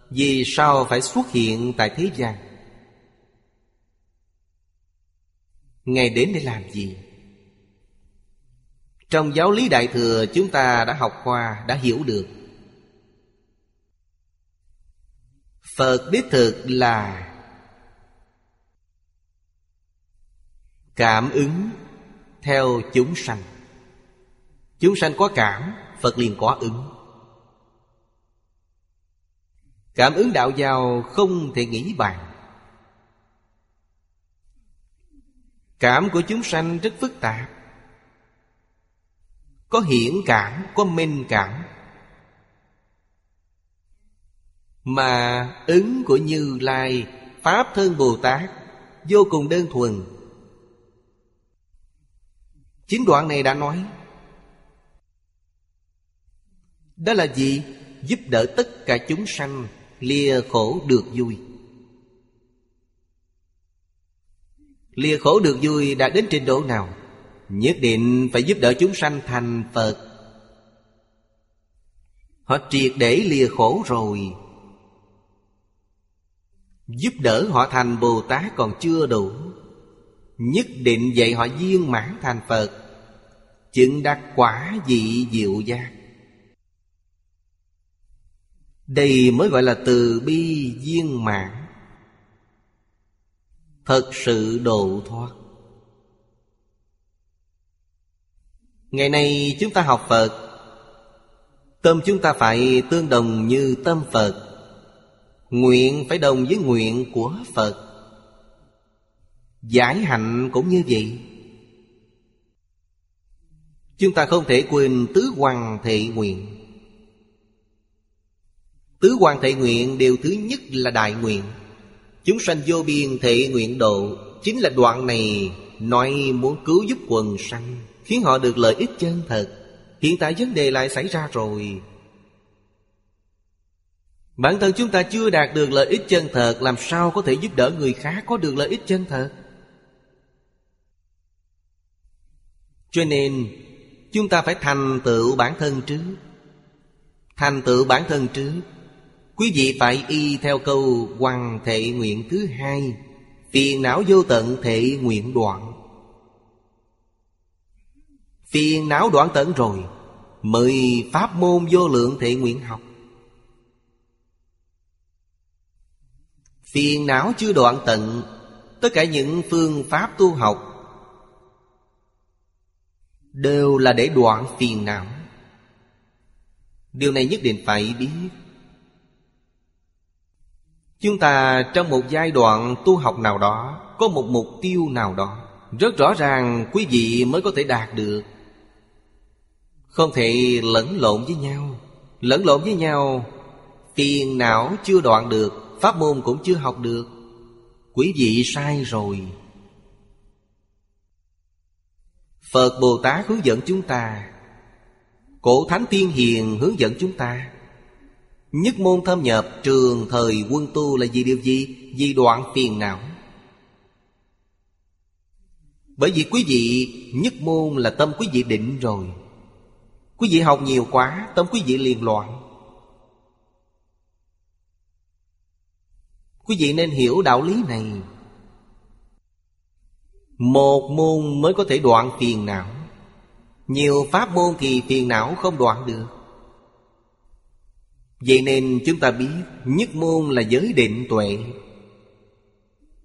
vì sao phải xuất hiện tại thế gian? Ngài đến để làm gì? Trong giáo lý Đại Thừa chúng ta đã học qua, đã hiểu được. Phật đích thực là Cảm ứng theo chúng sanh. Chúng sanh có cảm, Phật liền có ứng. Cảm ứng đạo giàu không thể nghĩ bàn. Cảm của chúng sanh rất phức tạp. Có hiển cảm, có minh cảm. Mà ứng của như lai, pháp thân bồ tát, vô cùng đơn thuần. Chính đoạn này đã nói, đó là gì? Giúp đỡ tất cả chúng sanh, lìa khổ được vui. Lìa khổ được vui đã đến trình độ nào? Nhất định phải giúp đỡ chúng sanh thành Phật. Họ triệt để lìa khổ rồi. Giúp đỡ họ thành Bồ Tát còn chưa đủ. Nhất định dạy họ viên mãn thành Phật. Chứng đắc quả vị diệu giác. Đây mới gọi là từ bi viên mãn. Thật sự độ thoát. Ngày nay chúng ta học Phật. Tâm chúng ta phải tương đồng như tâm Phật. Nguyện phải đồng với nguyện của Phật. Giải hạnh cũng như vậy. Chúng ta không thể quên tứ hoàng thệ nguyện. Tứ hoàng thệ nguyện điều thứ nhất là đại nguyện. Chúng sanh vô biên thể nguyện độ. Chính là đoạn này nói muốn cứu giúp quần sanh, Khiến họ được lợi ích chân thật. Hiện tại vấn đề lại xảy ra rồi. Bản thân chúng ta chưa đạt được lợi ích chân thật, Làm sao có thể giúp đỡ người khác có được lợi ích chân thật? Cho nên, chúng ta phải thành tựu bản thân trước. Thành tựu bản thân trước. Quý vị phải y theo câu Hoàng thệ nguyện thứ hai, Phiền não vô tận thệ nguyện đoạn. Phiền não đoạn tận rồi Mời pháp môn vô lượng thệ nguyện học. Phiền não chưa đoạn tận, Tất cả những phương pháp tu học Đều là để đoạn phiền não. Điều này nhất định phải biết. Chúng ta trong một giai đoạn tu học nào đó, Có một mục tiêu nào đó, Rất rõ ràng quý vị mới có thể đạt được. Không thể lẫn lộn với nhau. Lẫn lộn với nhau, Phiền não chưa đoạn được, Pháp môn cũng chưa học được. Quý vị sai rồi. Phật Bồ Tát hướng dẫn chúng ta, Cổ Thánh Tiên Hiền hướng dẫn chúng ta Nhất môn thâm nhập, trường, thời, quân tu là vì điều gì? Vì đoạn phiền não. Bởi vì quý vị, nhất môn là tâm quý vị định rồi. Quý vị học nhiều quá, Tâm quý vị liền loạn. Quý vị nên hiểu đạo lý này. Một môn mới có thể đoạn phiền não. Nhiều pháp môn thì phiền não không đoạn được. Vậy nên chúng ta biết Nhất môn là giới định tuệ.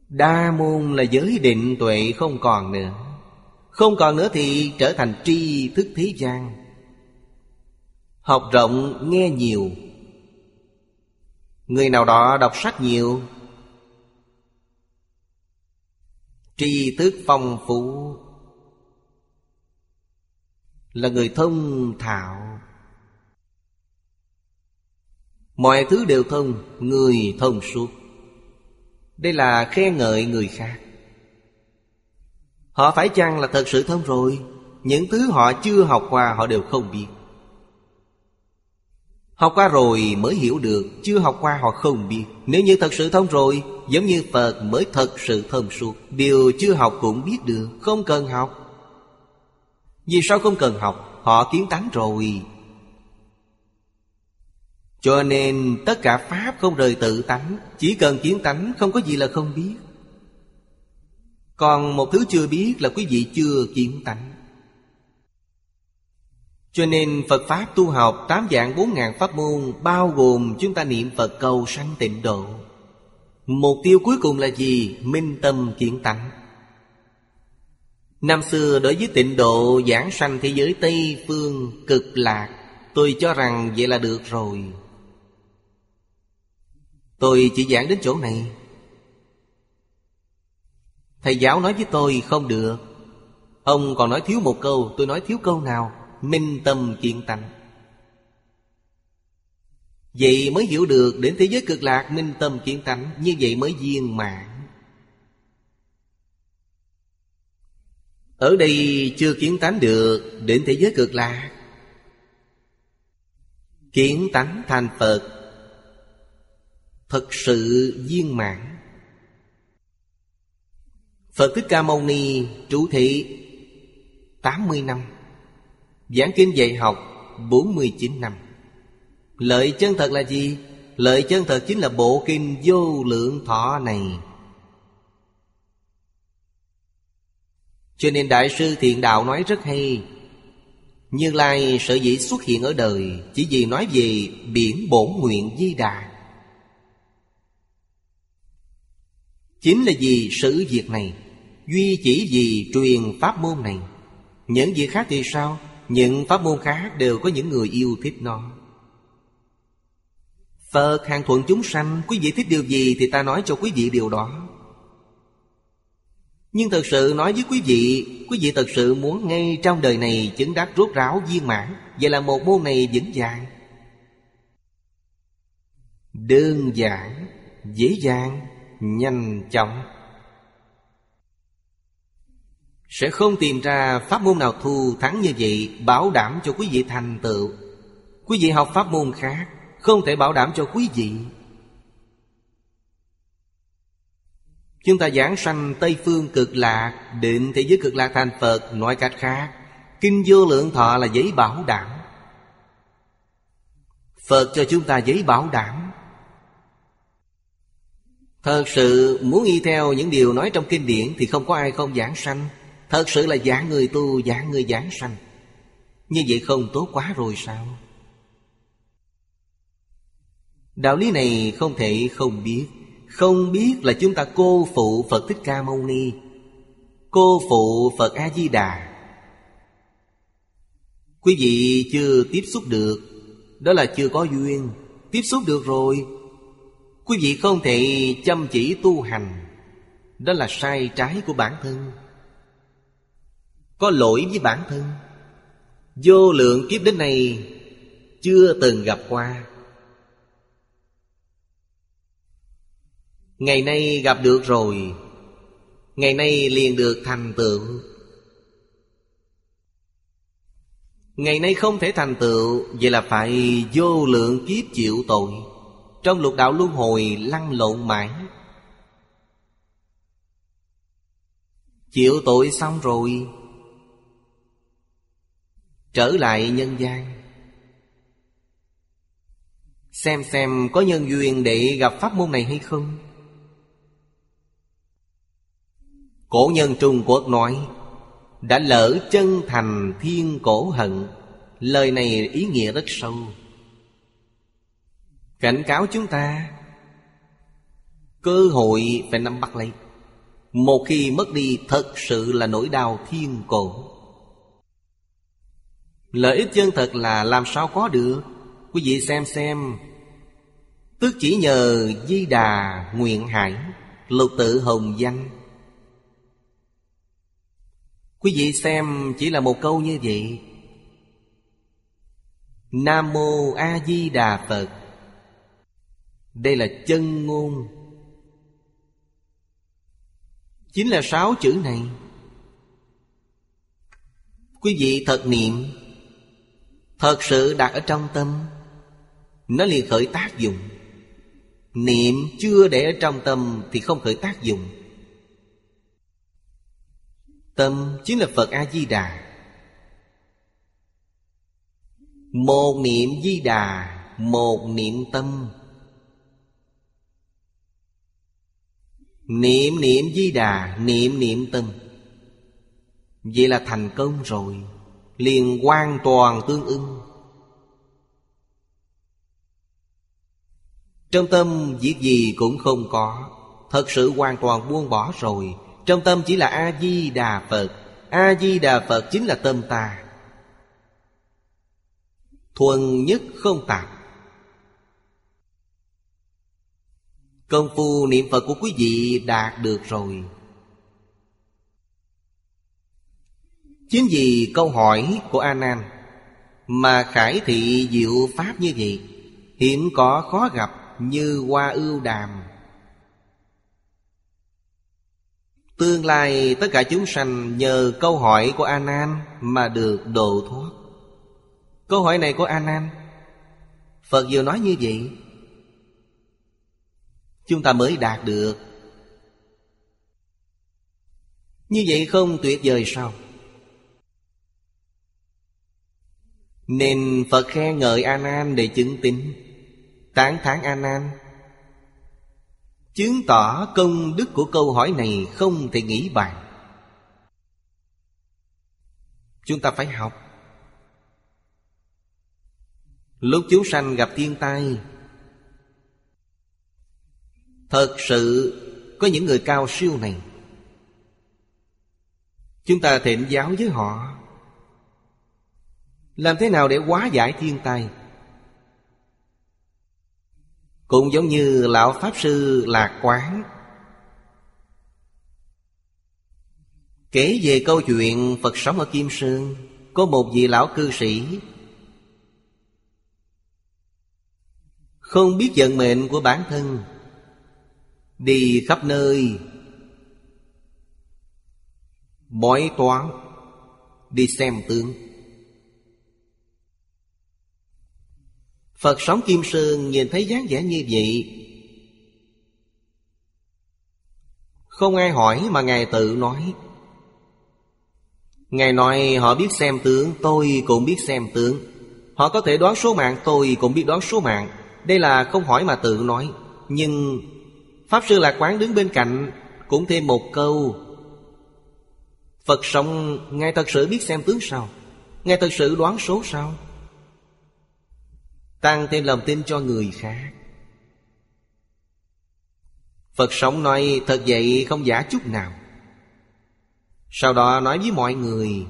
Đa môn là giới định tuệ không còn nữa. Không còn nữa thì trở thành tri thức thế gian. Học rộng, nghe nhiều. Người nào đó đọc sách nhiều, Tri thức phong phú. Là người thông thạo. Mọi thứ đều thông, Người thông suốt. Đây là khen ngợi người khác. Họ phải chăng là thật sự thông rồi? Những thứ họ chưa học qua, họ đều không biết. Học qua rồi mới hiểu được, Chưa học qua họ không biết. Nếu như thật sự thông rồi, Giống như Phật mới thật sự thông suốt. Điều chưa học cũng biết được, Không cần học. Vì sao không cần học? Họ kiến tánh rồi cho nên tất cả Pháp không rời tự tánh, Chỉ cần kiến tánh, không có gì là không biết. Còn một thứ chưa biết là quý vị chưa kiến tánh. Cho nên Phật Pháp tu học tám dạng bốn ngàn pháp môn, Bao gồm chúng ta niệm Phật cầu sanh tịnh độ. Mục tiêu cuối cùng là gì? Minh tâm kiến tánh. Năm xưa đối với tịnh độ, giảng sanh thế giới Tây Phương cực lạc, Tôi cho rằng vậy là được rồi. Tôi chỉ giảng đến chỗ này. Thầy giáo nói với tôi, không được. Ông còn nói thiếu một câu, Tôi nói thiếu câu nào? Minh tâm kiến tánh. Vậy mới hiểu được đến thế giới cực lạc minh tâm kiến tánh, Như vậy mới viên mạng Ở đây chưa kiến tánh được Đến thế giới cực lạc. Kiến tánh thành Phật. Thật sự viên mãn. Phật Thích Ca Mâu Ni trụ thị 80 năm. Giảng kinh dạy học 49 năm. Lợi chân thật là gì? Lợi chân thật chính là bộ kinh vô lượng thọ này. Cho nên Đại sư Thiện Đạo nói rất hay. Như Lai sở dĩ xuất hiện ở đời Chỉ vì nói về biển bổn nguyện di đà. Chính là vì sự việc này, Duy chỉ vì truyền pháp môn này. Những việc khác thì sao? Những pháp môn khác đều có những người yêu thích nó. Phật hàng thuận chúng sanh, Quý vị thích điều gì thì ta nói cho quý vị điều đó. Nhưng thật sự nói với quý vị Quý vị thật sự muốn ngay trong đời này Chứng đắc rốt ráo viên mãn. Vậy là một môn này vững vàng. Đơn giản, Dễ dàng. Nhanh chóng. Sẽ không tìm ra pháp môn nào thu thắng như vậy, Bảo đảm cho quý vị thành tựu. Quý vị học pháp môn khác, Không thể bảo đảm cho quý vị. Chúng ta giảng sanh Tây Phương cực lạc, Định thế giới cực lạc thành Phật, Nói cách khác, Kinh vô lượng thọ là giấy bảo đảm. Phật cho chúng ta giấy bảo đảm. Thật sự muốn y theo những điều nói trong kinh điển Thì không có ai không giảng sanh. Thật sự là giảng người tu, giảng người giảng sanh. Như vậy không tốt quá rồi sao? Đạo lý này không thể không biết. Không biết là chúng ta cô phụ Phật Thích Ca Mâu Ni. Cô phụ Phật A-di-đà Quý vị chưa tiếp xúc được. Đó là chưa có duyên. Tiếp xúc được rồi Quý vị không thể chăm chỉ tu hành. Đó là sai trái của bản thân. Có lỗi với bản thân. Vô lượng kiếp đến nay Chưa từng gặp qua. Ngày nay gặp được rồi. Ngày nay liền được thành tựu. Ngày nay không thể thành tựu, Vậy là phải vô lượng kiếp chịu tội trong lục đạo luân hồi lăn lộn mãi. Chịu tội xong rồi, Trở lại nhân gian. Xem xem có nhân duyên để gặp pháp môn này hay không. Cổ nhân Trung Quốc nói, Đã lỡ chân thành thiên cổ hận, Lời này ý nghĩa rất sâu. Cảnh cáo chúng ta. Cơ hội phải nắm bắt lấy Một khi mất đi, thật sự là nỗi đau thiên cổ. Lợi ích chân thật là làm sao có được? Quý vị xem xem. Tức chỉ nhờ Di Đà Nguyện Hải, Lục tự hồng danh Quý vị xem chỉ là một câu như vậy. Nam Mô A Di Đà Phật đây là chân ngôn. Chính là sáu chữ này. Quý vị thật niệm. Thật sự đặt ở trong tâm. Nó liền khởi tác dụng. Niệm chưa để ở trong tâm Thì không khởi tác dụng. Tâm chính là Phật A-di-đà. Một niệm di đà Một niệm tâm. Niệm niệm di đà, Niệm niệm tâm. Vậy là thành công rồi. Liền hoàn toàn tương ưng. Trong tâm việc gì cũng không có. Thật sự hoàn toàn buông bỏ rồi. Trong tâm chỉ là A-di-đà Phật. A-di-đà Phật chính là tâm ta. Thuần nhất không tạp. Công phu niệm Phật của quý vị đạt được rồi Chính vì câu hỏi của A Nan Mà khải thị diệu pháp như vậy Hiểm có khó gặp như hoa ưu đàm Tương lai tất cả chúng sanh nhờ câu hỏi của A Nan mà được độ thoát. Câu hỏi này của A Nan Phật vừa nói như vậy Chúng ta mới đạt được. Như vậy không tuyệt vời sao? Nên Phật khen ngợi A Nan để chứng tín Tán thán A Nan Chứng tỏ công đức của câu hỏi này không thể nghĩ bàn. Chúng ta phải học. Lúc chúng sanh gặp thiên tai Thật sự có những người cao siêu này. Chúng ta thịnh giáo với họ. Làm thế nào để hóa giải thiên tai? Cũng giống như Lão Pháp Sư Lạc Quán. Kể về câu chuyện Phật sống ở Kim Sơn, Có một vị lão cư sĩ. Không biết vận mệnh của bản thân Đi khắp nơi. Bói toán. Đi xem tướng. Phật sống Kim Sơn nhìn thấy dáng vẻ như vậy. Không ai hỏi mà Ngài tự nói. Ngài nói họ biết xem tướng, Tôi cũng biết xem tướng. Họ có thể đoán số mạng, Tôi cũng biết đoán số mạng. Đây là không hỏi mà tự nói. Nhưng Pháp Sư Lạc Quán đứng bên cạnh Cũng thêm một câu, Phật sống, Ngài thật sự biết xem tướng sao? Ngài thật sự đoán số sao? Tăng thêm lòng tin cho người khác. Phật sống nói, thật vậy không giả chút nào. Sau đó nói với mọi người,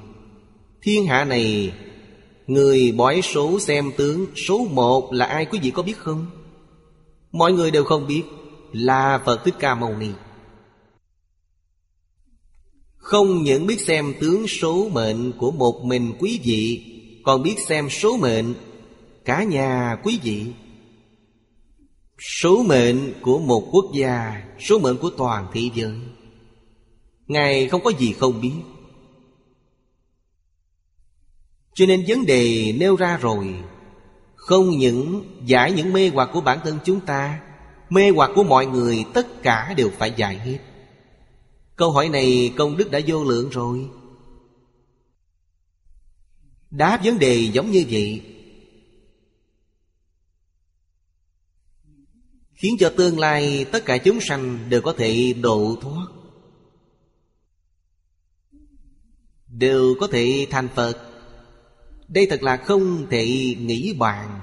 Thiên hạ này, Người bói số xem tướng Số một là ai quý vị có biết không? Mọi người đều không biết. Là Phật Thích Ca Mâu Ni. Không những biết xem tướng số mệnh của một mình quý vị, Còn biết xem số mệnh cả nhà quý vị. Số mệnh của một quốc gia, Số mệnh của toàn thế giới. Ngài không có gì không biết. Cho nên vấn đề nêu ra rồi. Không những giải những mê hoặc của bản thân chúng ta Mê hoặc của mọi người, Tất cả đều phải giải hết. Câu hỏi này, công đức đã vô lượng rồi. Đáp vấn đề giống như vậy. Khiến cho tương lai tất cả chúng sanh đều có thể độ thoát. Đều có thể thành Phật. Đây thật là không thể nghĩ bàn.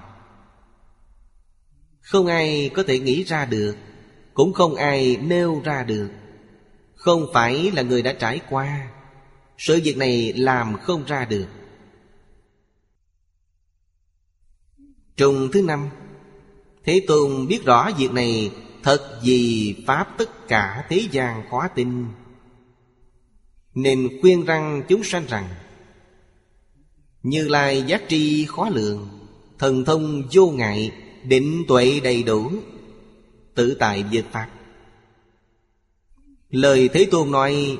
Không ai có thể nghĩ ra được, Cũng không ai nêu ra được. Không phải là người đã trải qua, Sự việc này làm không ra được. Trùng thứ năm, Thế Tôn biết rõ việc này Thật vì Pháp tất cả thế gian khó tin, Nên khuyên răng chúng sanh rằng, Như Lai giác tri khó lượng Thần thông vô ngại Định tuệ đầy đủ, Tự tại vượt Pháp. Lời Thế Tôn nói,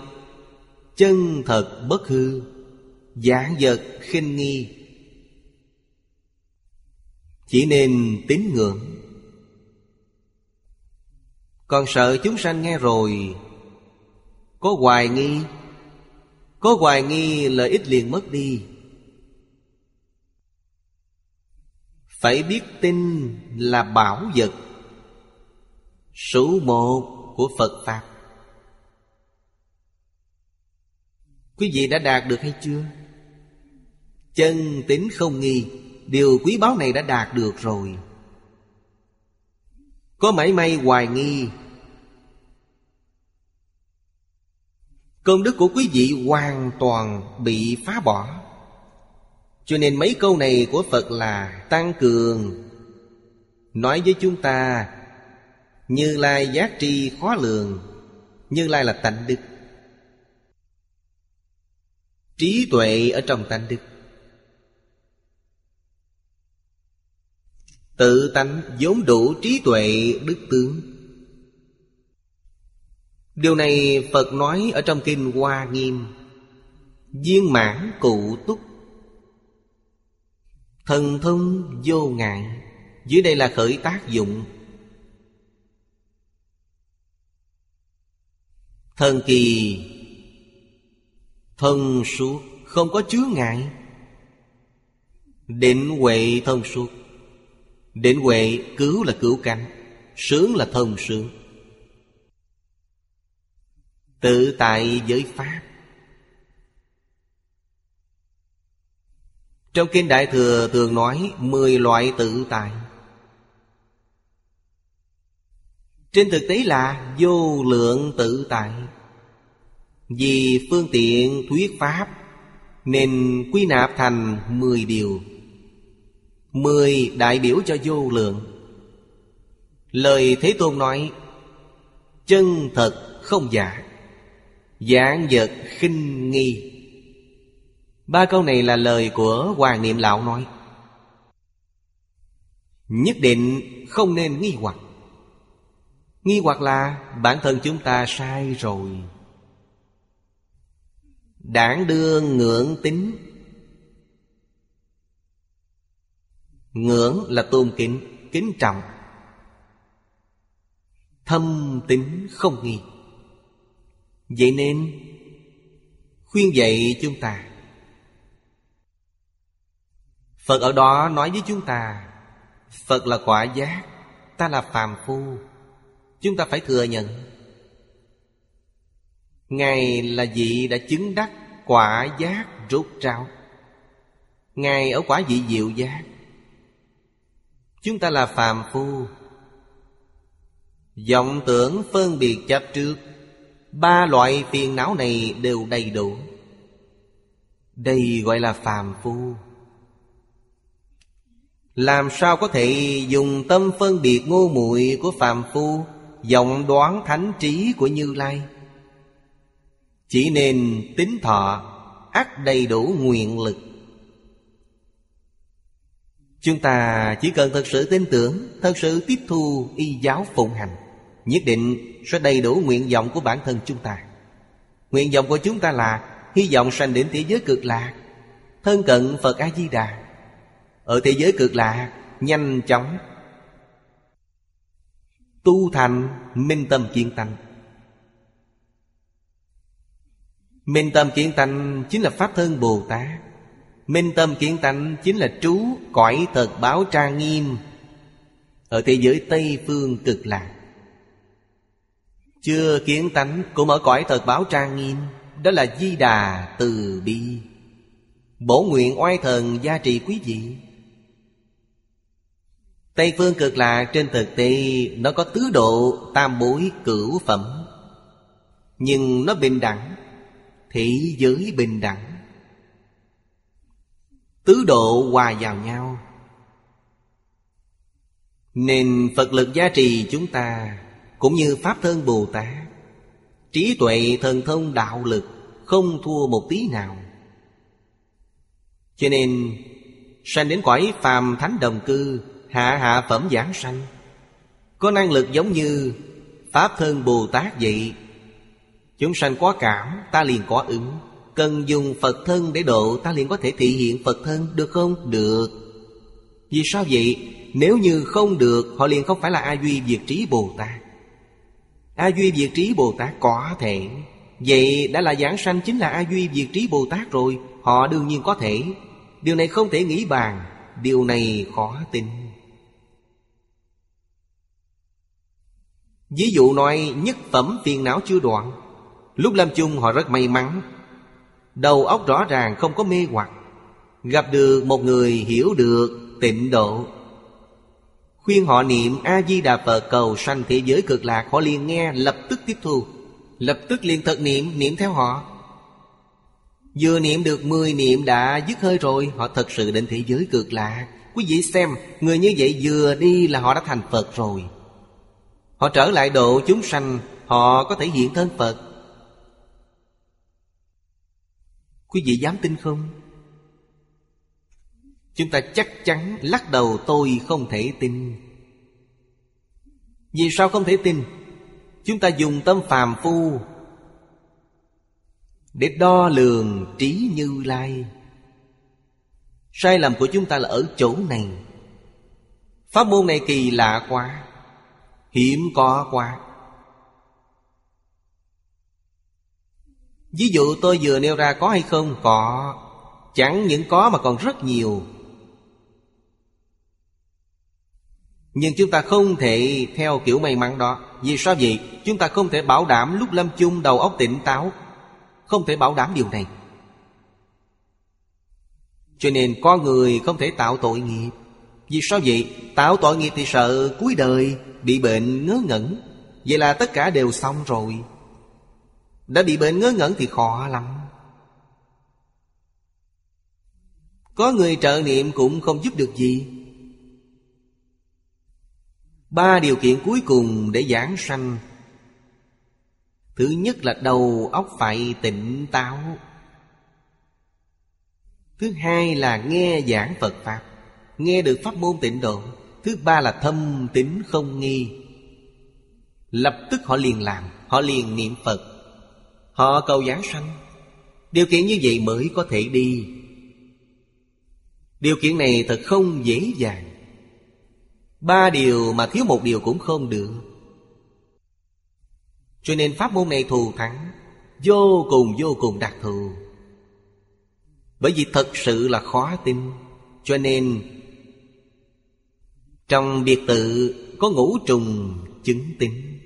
Chân thật bất hư, giả vật khinh nghi. Chỉ nên tín ngưỡng. Còn sợ chúng sanh nghe rồi, Có hoài nghi, Có hoài nghi lợi ích liền mất đi. Phải biết tin là bảo vật. Số một của Phật Pháp. Quý vị đã đạt được hay chưa? Chân tính không nghi. Điều quý báu này đã đạt được rồi. Có mảy may hoài nghi. Công đức của quý vị hoàn toàn bị phá bỏ. Cho nên mấy câu này của Phật là tăng cường. Nói với chúng ta, Như Lai giác tri khó lường, Như Lai là tánh đức. Trí tuệ ở trong tánh đức. Tự tánh vốn đủ trí tuệ đức tướng. Điều này Phật nói ở trong Kinh Hoa Nghiêm. Viên mãn cụ túc Thần thông vô ngại. Dưới đây là khởi tác dụng. Thần kỳ. Thần suốt. Không có chứa ngại. Định huệ thông suốt. Định huệ cứu là cứu cánh. Sướng là thông sướng. Tự tại giới Pháp. Trong Kinh Đại Thừa thường nói Mười loại tự tại. Trên thực tế là vô lượng tự tại. Vì phương tiện, thuyết Pháp, Nên quy nạp thành mười điều. Mười đại biểu cho vô lượng. Lời Thế Tôn nói, Chân thật không giả, Giảng vật khinh nghi. Ba câu này là lời của Hoàng Niệm Lão nói. Nhất định không nên nghi hoặc. Nghi hoặc là bản thân chúng ta sai rồi. Đảng đưa ngưỡng tính Ngưỡng là tôn kính, kính trọng. Thâm tính không nghi. Vậy nên Khuyên dạy chúng ta Phật ở đó nói với chúng ta, Phật là quả giác, Ta là phàm phu. Chúng ta phải thừa nhận, Ngài là vị đã chứng đắc quả giác rút ráo. Ngài ở quả vị diệu giác. Chúng ta là phàm phu. Vọng tưởng phân biệt chấp trước, Ba loại phiền não này đều đầy đủ. Đây gọi là phàm phu. Làm sao có thể dùng tâm phân biệt ngô muội của phàm phu vọng đoán thánh trí của Như Lai? Chỉ nên tính thọ ắt đầy đủ nguyện lực. Chúng ta chỉ cần thật sự tin tưởng, Thật sự tiếp thu y giáo phụng hành, Nhất định sẽ đầy đủ nguyện vọng của bản thân chúng ta. Nguyện vọng của chúng ta là, Hy vọng sanh đến thế giới cực lạc, Thân cận Phật A-di-đà ở thế giới cực lạc Nhanh chóng. Tu thành minh tâm kiến tánh. Minh tâm kiến tánh chính là Pháp thân Bồ Tát. Minh tâm kiến tánh chính là trú cõi thật báo trang nghiêm Ở thế giới Tây Phương cực lạc Chưa kiến tánh cũng ở cõi thật báo trang nghiêm, Đó là Di Đà từ bi. Bổ nguyện oai thần gia trì quý vị. Tây phương cực lạc trên thực tế, Nó có tứ độ tam bối cửu phẩm. Nhưng nó bình đẳng, Thị giới bình đẳng. Tứ độ hòa vào nhau. Nên Phật lực gia trì chúng ta, Cũng như Pháp thân Bồ Tát, Trí tuệ thần thông đạo lực Không thua một tí nào. Cho nên, Sanh đến cõi phàm thánh đồng cư Hạ hạ phẩm giảng sanh. Có năng lực giống như Pháp thân Bồ Tát vậy. Chúng sanh có cảm, Ta liền có ứng. Cần dùng Phật thân để độ, Ta liền có thể thị hiện Phật thân, Được không? Được. Vì sao vậy? Nếu như không được, Họ liền không phải là A Duy Việt Trí Bồ Tát. A Duy Việt Trí Bồ Tát có thể. Vậy đã là giảng sanh chính là A Duy Việt Trí Bồ Tát rồi, Họ đương nhiên có thể. Điều này không thể nghĩ bàn, Điều này khó tin Ví dụ nói nhất phẩm phiền não chưa đoạn. Lúc lâm chung họ rất may mắn. Đầu óc rõ ràng không có mê hoặc. Gặp được một người hiểu được tịnh độ. Khuyên họ niệm A-di-đà Phật cầu sanh thế giới cực lạc Họ liền nghe lập tức tiếp thu. Lập tức liền thật niệm, niệm theo họ. Vừa niệm được 10 niệm đã dứt hơi rồi Họ thật sự đến thế giới cực lạc. Quý vị xem Người như vậy vừa đi là họ đã thành Phật rồi. Họ trở lại độ chúng sanh, Họ có thể hiện thân Phật. Quý vị dám tin không? Chúng ta chắc chắn lắc đầu tôi không thể tin. Vì sao không thể tin? Chúng ta dùng tâm phàm phu Để đo lường trí như lai. Sai lầm của chúng ta là ở chỗ này. Pháp môn này kỳ lạ quá hiếm có quá. Ví dụ tôi vừa nêu ra có hay không? Có. Chẳng những có mà còn rất nhiều. Nhưng chúng ta không thể theo kiểu may mắn đó. Vì sao vậy? Chúng ta không thể bảo đảm lúc lâm chung đầu óc tỉnh táo. Không thể bảo đảm điều này. Cho nên có người không thể tạo tội nghiệp. Vì sao vậy? Tạo tội nghiệp thì sợ cuối đời Bị bệnh ngớ ngẩn. Vậy là tất cả đều xong rồi. Đã bị bệnh ngớ ngẩn thì khó lắm. Có người trợ niệm cũng không giúp được gì. Ba điều kiện cuối cùng để giảng sanh. Thứ nhất là đầu óc phải tỉnh táo. Thứ hai là nghe giảng Phật Pháp. Nghe được pháp môn tịnh độ, Thứ ba là thâm tín không nghi. Lập tức họ liền làm, Họ liền niệm Phật. Họ cầu giảng sanh. Điều kiện như vậy mới có thể đi. Điều kiện này thật không dễ dàng. Ba điều mà thiếu một điều cũng không được. Cho nên pháp môn này thù thắng, Vô cùng vô cùng đặc thù. Bởi vì thật sự là khó tin, Cho nên trong biệt tự, có ngũ trùng chứng tính.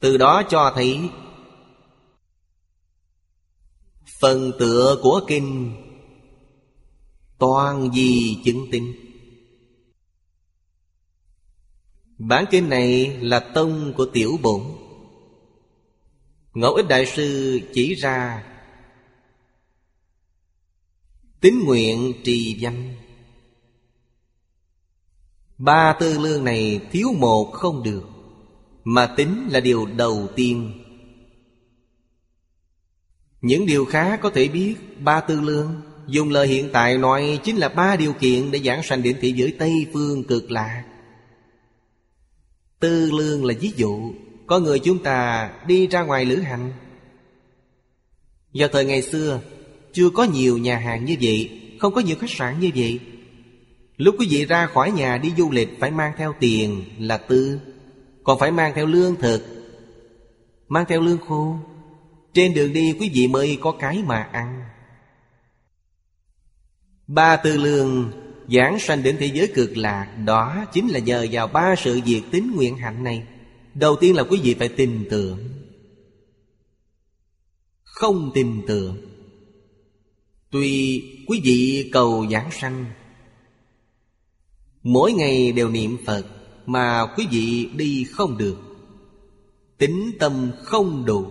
Từ đó cho thấy, Phần tựa của kinh Toàn gì chứng tinh Bản kinh này là tông của tiểu bổn. Ngẫu ích Đại Sư chỉ ra, Tín nguyện trì danh. Ba tư lương này thiếu một không được Mà tính là điều đầu tiên Những điều khác có thể biết Ba tư lương Dùng lời hiện tại nói chính là ba điều kiện để giảng sanh đến thị giới Tây Phương cực lạc. Tư lương là ví dụ, có người chúng ta đi ra ngoài lữ hành. Do thời ngày xưa, chưa có nhiều nhà hàng như vậy, không có nhiều khách sạn như vậy. Lúc quý vị ra khỏi nhà đi du lịch phải mang theo tiền là tư, còn phải mang theo lương thực, mang theo lương khô. Trên đường đi quý vị mới có cái mà ăn. Ba tư lương giảng sanh đến thế giới cực lạc Đó chính là nhờ vào ba sự việc tính nguyện hạnh này Đầu tiên là quý vị phải tin tưởng Không tin tưởng Tuy quý vị cầu giảng sanh Mỗi ngày đều niệm Phật Mà quý vị đi không được. Tính tâm không đủ.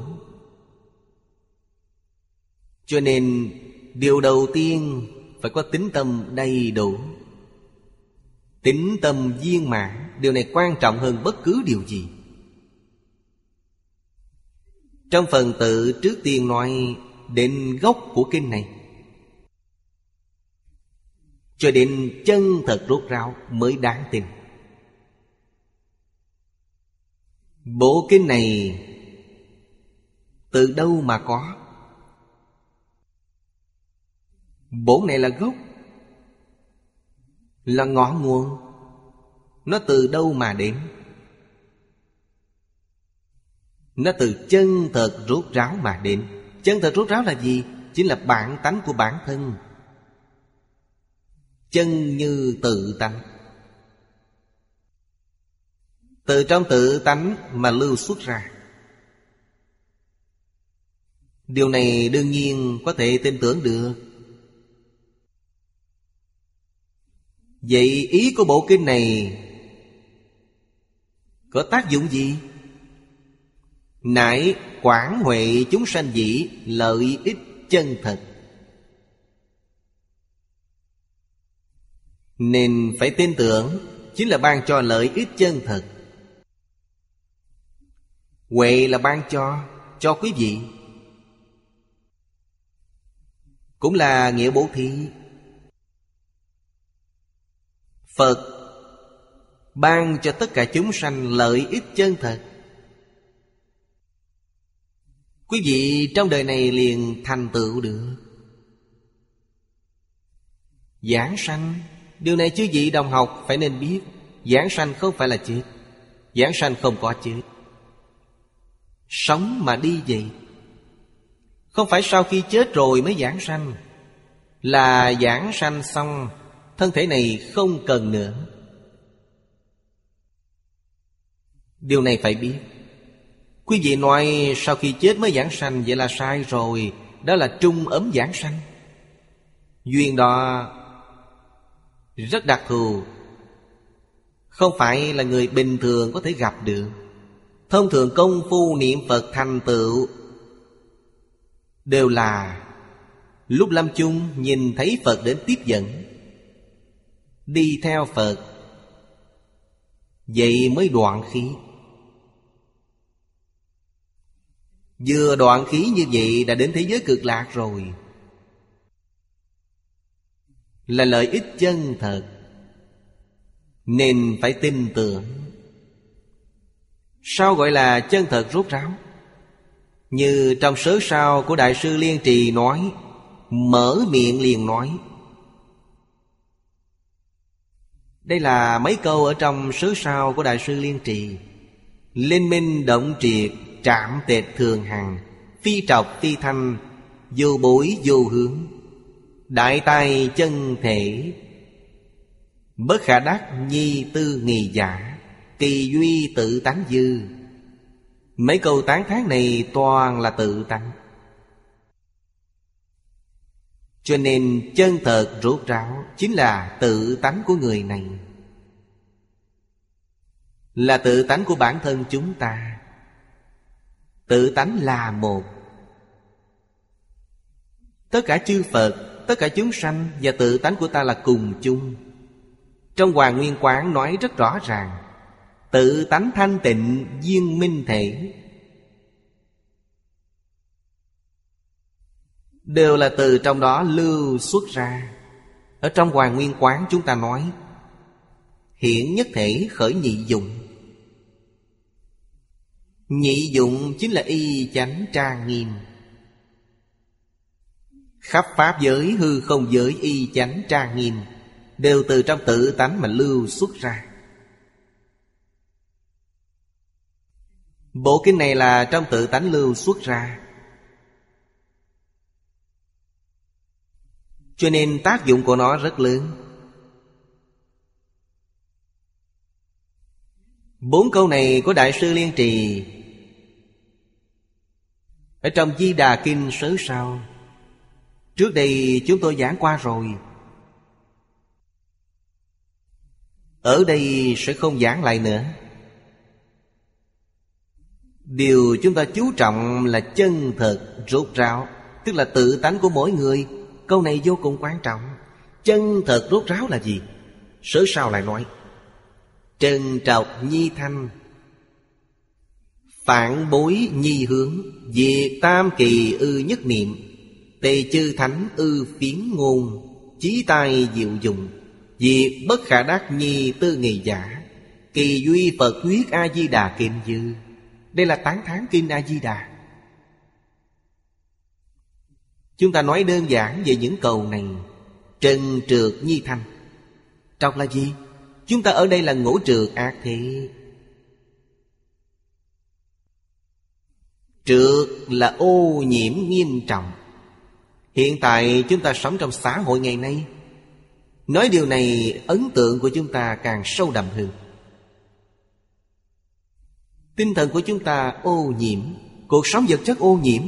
Cho nên, điều đầu tiên phải có tính tâm đầy đủ. Tính tâm viên mãn, điều này quan trọng hơn bất cứ điều gì. Trong phần tự trước tiên nói đến gốc của kinh này cho đến chân thật rốt ráo mới đáng tin. Bộ kinh này từ đâu mà có? Bộ này là gốc, Là ngọn nguồn, Nó từ đâu mà đến? Nó từ chân thật rốt ráo mà đến. Chân thật rốt ráo là gì? Chính là bản tánh của bản thân. Chân như tự tánh. Từ trong tự tánh mà lưu xuất ra. Điều này đương nhiên có thể tin tưởng được. Vậy ý của bộ kinh này Có tác dụng gì? Nại quảng huệ chúng sanh dĩ Lợi ích chân thật. Nên phải tin tưởng, Chính là ban cho lợi ích chân thật. Huệ là ban cho Cho quý vị. Cũng là nghĩa bố thí. Phật ban cho tất cả chúng sanh lợi ích chân thật. Quý vị trong đời này liền thành tựu được. Giảng sanh Điều này chứ vị đồng học phải nên biết, Giảng sanh không phải là chết, Giảng sanh không có chết. Sống mà đi vậy, Không phải sau khi chết rồi mới giảng sanh, Là giảng sanh xong, Thân thể này không cần nữa. Điều này phải biết. Quý vị nói sau khi chết mới giảng sanh, Vậy là sai rồi, Đó là trung ấm giảng sanh. Duyên đó rất đặc thù. Không phải là người bình thường có thể gặp được. Thông thường công phu niệm Phật thành tựu Đều là Lúc lâm chung nhìn thấy Phật đến tiếp dẫn, Đi theo Phật. Vậy mới đoạn khí. Vừa đoạn khí như vậy đã đến thế giới cực lạc rồi. Là lợi ích chân thật. Nên phải tin tưởng. Sao gọi là chân thật rốt ráo? Như trong sớ sao của Đại sư Liên Trì nói, Mở miệng liền nói. Đây là mấy câu ở trong sớ sao của Đại sư Liên Trì. Linh minh động triệt Trạm tệt thường hằng, Phi trọc phi thanh, Vô bối vô hướng. Đại tài chân thể. Bất khả đắc nhi tư nghi giả, Kỳ duy tự tánh dư. Mấy câu tán thán này toàn là tự tánh. Cho nên chân thật rốt ráo Chính là tự tánh của người này. Là tự tánh của bản thân chúng ta. Tự tánh là một. Tất cả chư Phật Tất cả chúng sanh Và tự tánh của ta là cùng chung. Trong Hoàng Nguyên Quán nói rất rõ ràng, Tự tánh thanh tịnh viên minh thể. Đều là từ trong đó lưu xuất ra. Ở trong Hoàng Nguyên Quán chúng ta nói Hiện nhất thể khởi nhị dụng. Nhị dụng chính là y chánh trang nghiêm. Khắp Pháp giới hư không giới y chánh trang nghiêm, Đều từ trong tự tánh mà lưu xuất ra. Bộ kinh này là trong tự tánh lưu xuất ra. Cho nên tác dụng của nó rất lớn. Bốn câu này của Đại sư Liên Trì Ở trong Di Đà Kinh sớ sau Trước đây chúng tôi giảng qua rồi. Ở đây sẽ không giảng lại nữa. Điều chúng ta chú trọng là chân thật, rốt ráo, Tức là tự tánh của mỗi người. Câu này vô cùng quan trọng. Chân thật, rốt ráo là gì? Sớ sao lại nói? Trần trọc nhi thanh. Phản bối nhi hướng Diệt tam kỳ ư nhất niệm. Tề chư thánh ư phiến ngôn, Chí tai diệu dụng vì bất khả đắc nhi tư nghị giả. Kỳ duy Phật quyết A-di-đà kiệm dư. Đây là tán thán kinh A-di-đà. Chúng ta nói đơn giản về những cầu này. Trần trượt nhi thanh. Trọc là gì? Chúng ta ở đây là ngũ trượt ác thị Trượt là ô nhiễm nghiêm trọng. Hiện tại chúng ta sống trong xã hội ngày nay. Nói điều này, ấn tượng của chúng ta càng sâu đậm hơn. Tinh thần của chúng ta ô nhiễm, Cuộc sống vật chất ô nhiễm.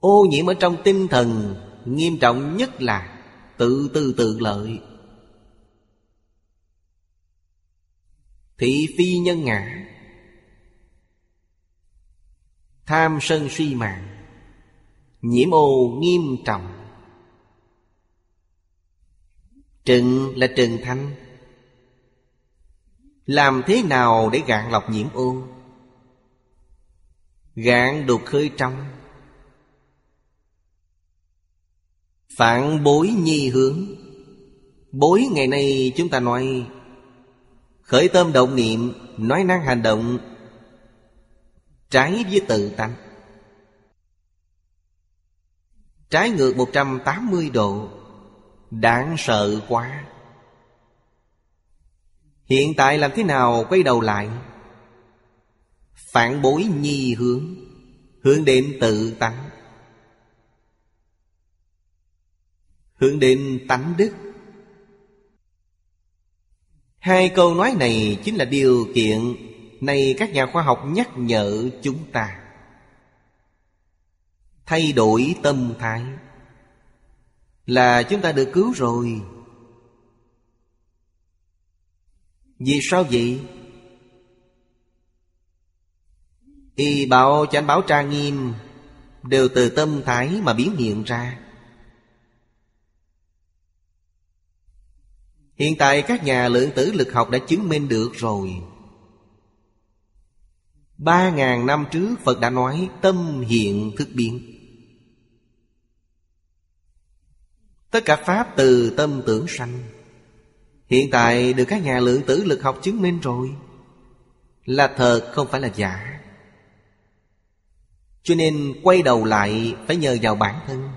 Ô nhiễm ở trong tinh thần, Nghiêm trọng nhất là Tự tư tự lợi. Thị phi nhân ngã. Tham sân suy mạng, Nhiễm ô nghiêm trọng. Trừng là trừng thanh Làm thế nào để gạn lọc nhiễm ô? Gạn đục khơi trong. Phản bối nhi hướng. Bối ngày nay chúng ta nói, Khởi tâm động niệm, Nói năng hành động Trái với tự tánh Trái ngược 180 độ, Đáng sợ quá. Hiện tại làm thế nào quay đầu lại? Phản bối nhi hướng Hướng đến tự tánh. Hướng đến tánh đức. Hai câu nói này chính là điều kiện này các nhà khoa học nhắc nhở chúng ta. Thay đổi tâm thái. Là chúng ta được cứu rồi. Vì sao vậy? Y bảo chánh báo tra nghiêm Đều từ tâm thái mà biến hiện ra. Hiện tại các nhà lượng tử lực học đã chứng minh được rồi. Ba ngàn năm trước, Phật đã nói, tâm hiện thức biến. Tất cả Pháp từ tâm tưởng sanh. Hiện tại được các nhà lượng tử lực học chứng minh rồi, Là thật, không phải là giả. Cho nên quay đầu lại, phải nhờ vào bản thân.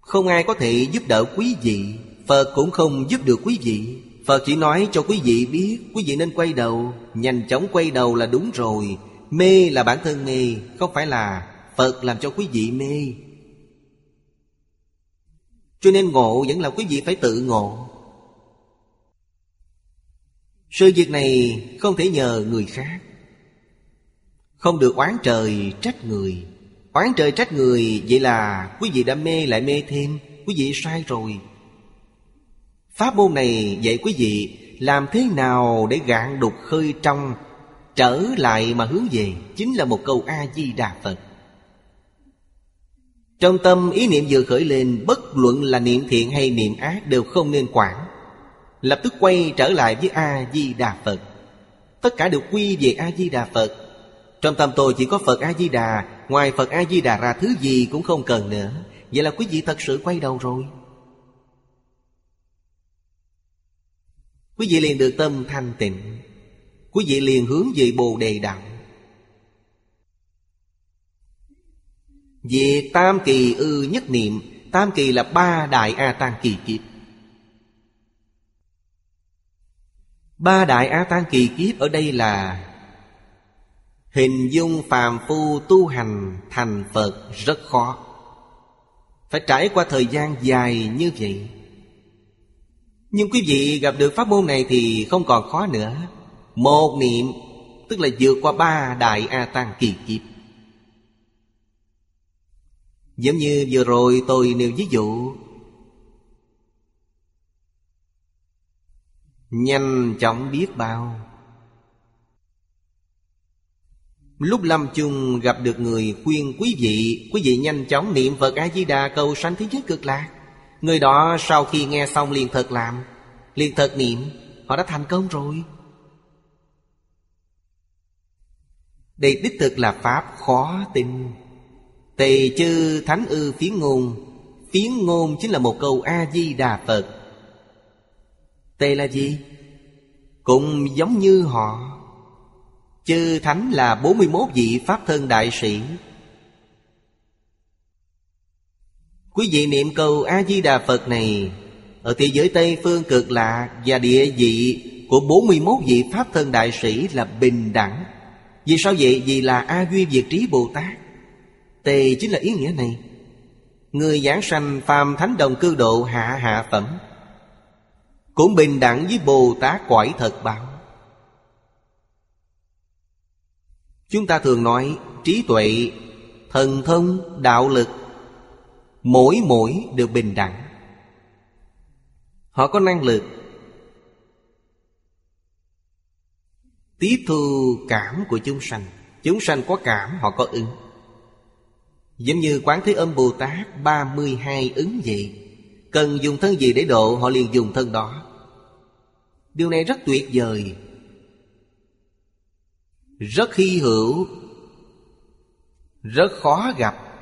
Không ai có thể giúp đỡ quý vị, Phật cũng không giúp được quý vị. Phật chỉ nói cho quý vị biết, Quý vị nên quay đầu, Nhanh chóng quay đầu là đúng rồi. Mê là bản thân mê, Không phải là Phật làm cho quý vị mê. Cho nên ngộ vẫn là quý vị phải tự ngộ. Sự việc này không thể nhờ người khác. Không được oán trời trách người. Oán trời trách người, Vậy là quý vị đã mê lại mê thêm, Quý vị sai rồi. Pháp môn này dạy quý vị Làm thế nào để gạn đục khơi trong, Trở lại mà hướng về, Chính là một câu A-di-đà Phật. Trong tâm ý niệm vừa khởi lên, Bất luận là niệm thiện hay niệm ác Đều không nên quản. Lập tức quay trở lại với A-di-đà Phật. Tất cả đều quy về A-di-đà Phật. Trong tâm tôi chỉ có Phật A-di-đà, Ngoài Phật A-di-đà ra thứ gì cũng không cần nữa. Vậy là quý vị thật sự quay đầu rồi? Quý vị liền được tâm thanh tịnh. Quý vị liền hướng về Bồ Đề Đạo. Vì tam kỳ ư nhất niệm, Tam kỳ là ba đại A Tăng kỳ kiếp. Ba đại A Tăng kỳ kiếp ở đây là Hình dung phàm phu tu hành thành Phật rất khó. Phải trải qua thời gian dài như vậy nhưng quý vị gặp được pháp môn này thì không còn khó nữa. Một niệm, Tức là vượt qua ba đại A Tăng kỳ kiếp. Giống như vừa rồi tôi nêu ví dụ. Nhanh chóng biết bao. Lúc lâm chung gặp được người khuyên quý vị Quý vị nhanh chóng niệm Phật A-di-đà cầu sanh thế giới cực lạc. Người đó sau khi nghe xong liền thật làm, Liền thật niệm, Họ đã thành công rồi. Đây đích thực là Pháp khó tin. Tề chư thánh ư phiến ngôn Phiến ngôn chính là một câu A-di-đà Phật. Tề là gì? Cũng giống như họ. Chư thánh là 41 vị Pháp thân đại sĩ. Quý vị niệm câu A-di-đà Phật này Ở thế giới Tây Phương cực lạ Và địa vị của 41 vị Pháp thân đại sĩ là bình đẳng. Vì sao vậy? Vì là A Duy Việt Trí Bồ Tát. Tề chính là ý nghĩa này. Người giảng sanh phàm thánh đồng cư độ hạ hạ phẩm Cũng bình đẳng với Bồ Tát quải thật bảo. Chúng ta thường nói trí tuệ, thần thông, đạo lực Mỗi mỗi đều bình đẳng. Họ có năng lực. Tiếp thu cảm của chúng sanh. Chúng sanh có cảm, họ có ứng. Giống như Quán Thế Âm Bồ Tát 32 ứng vậy Cần dùng thân gì để độ, Họ liền dùng thân đó. Điều này rất tuyệt vời. Rất hy hữu. Rất khó gặp.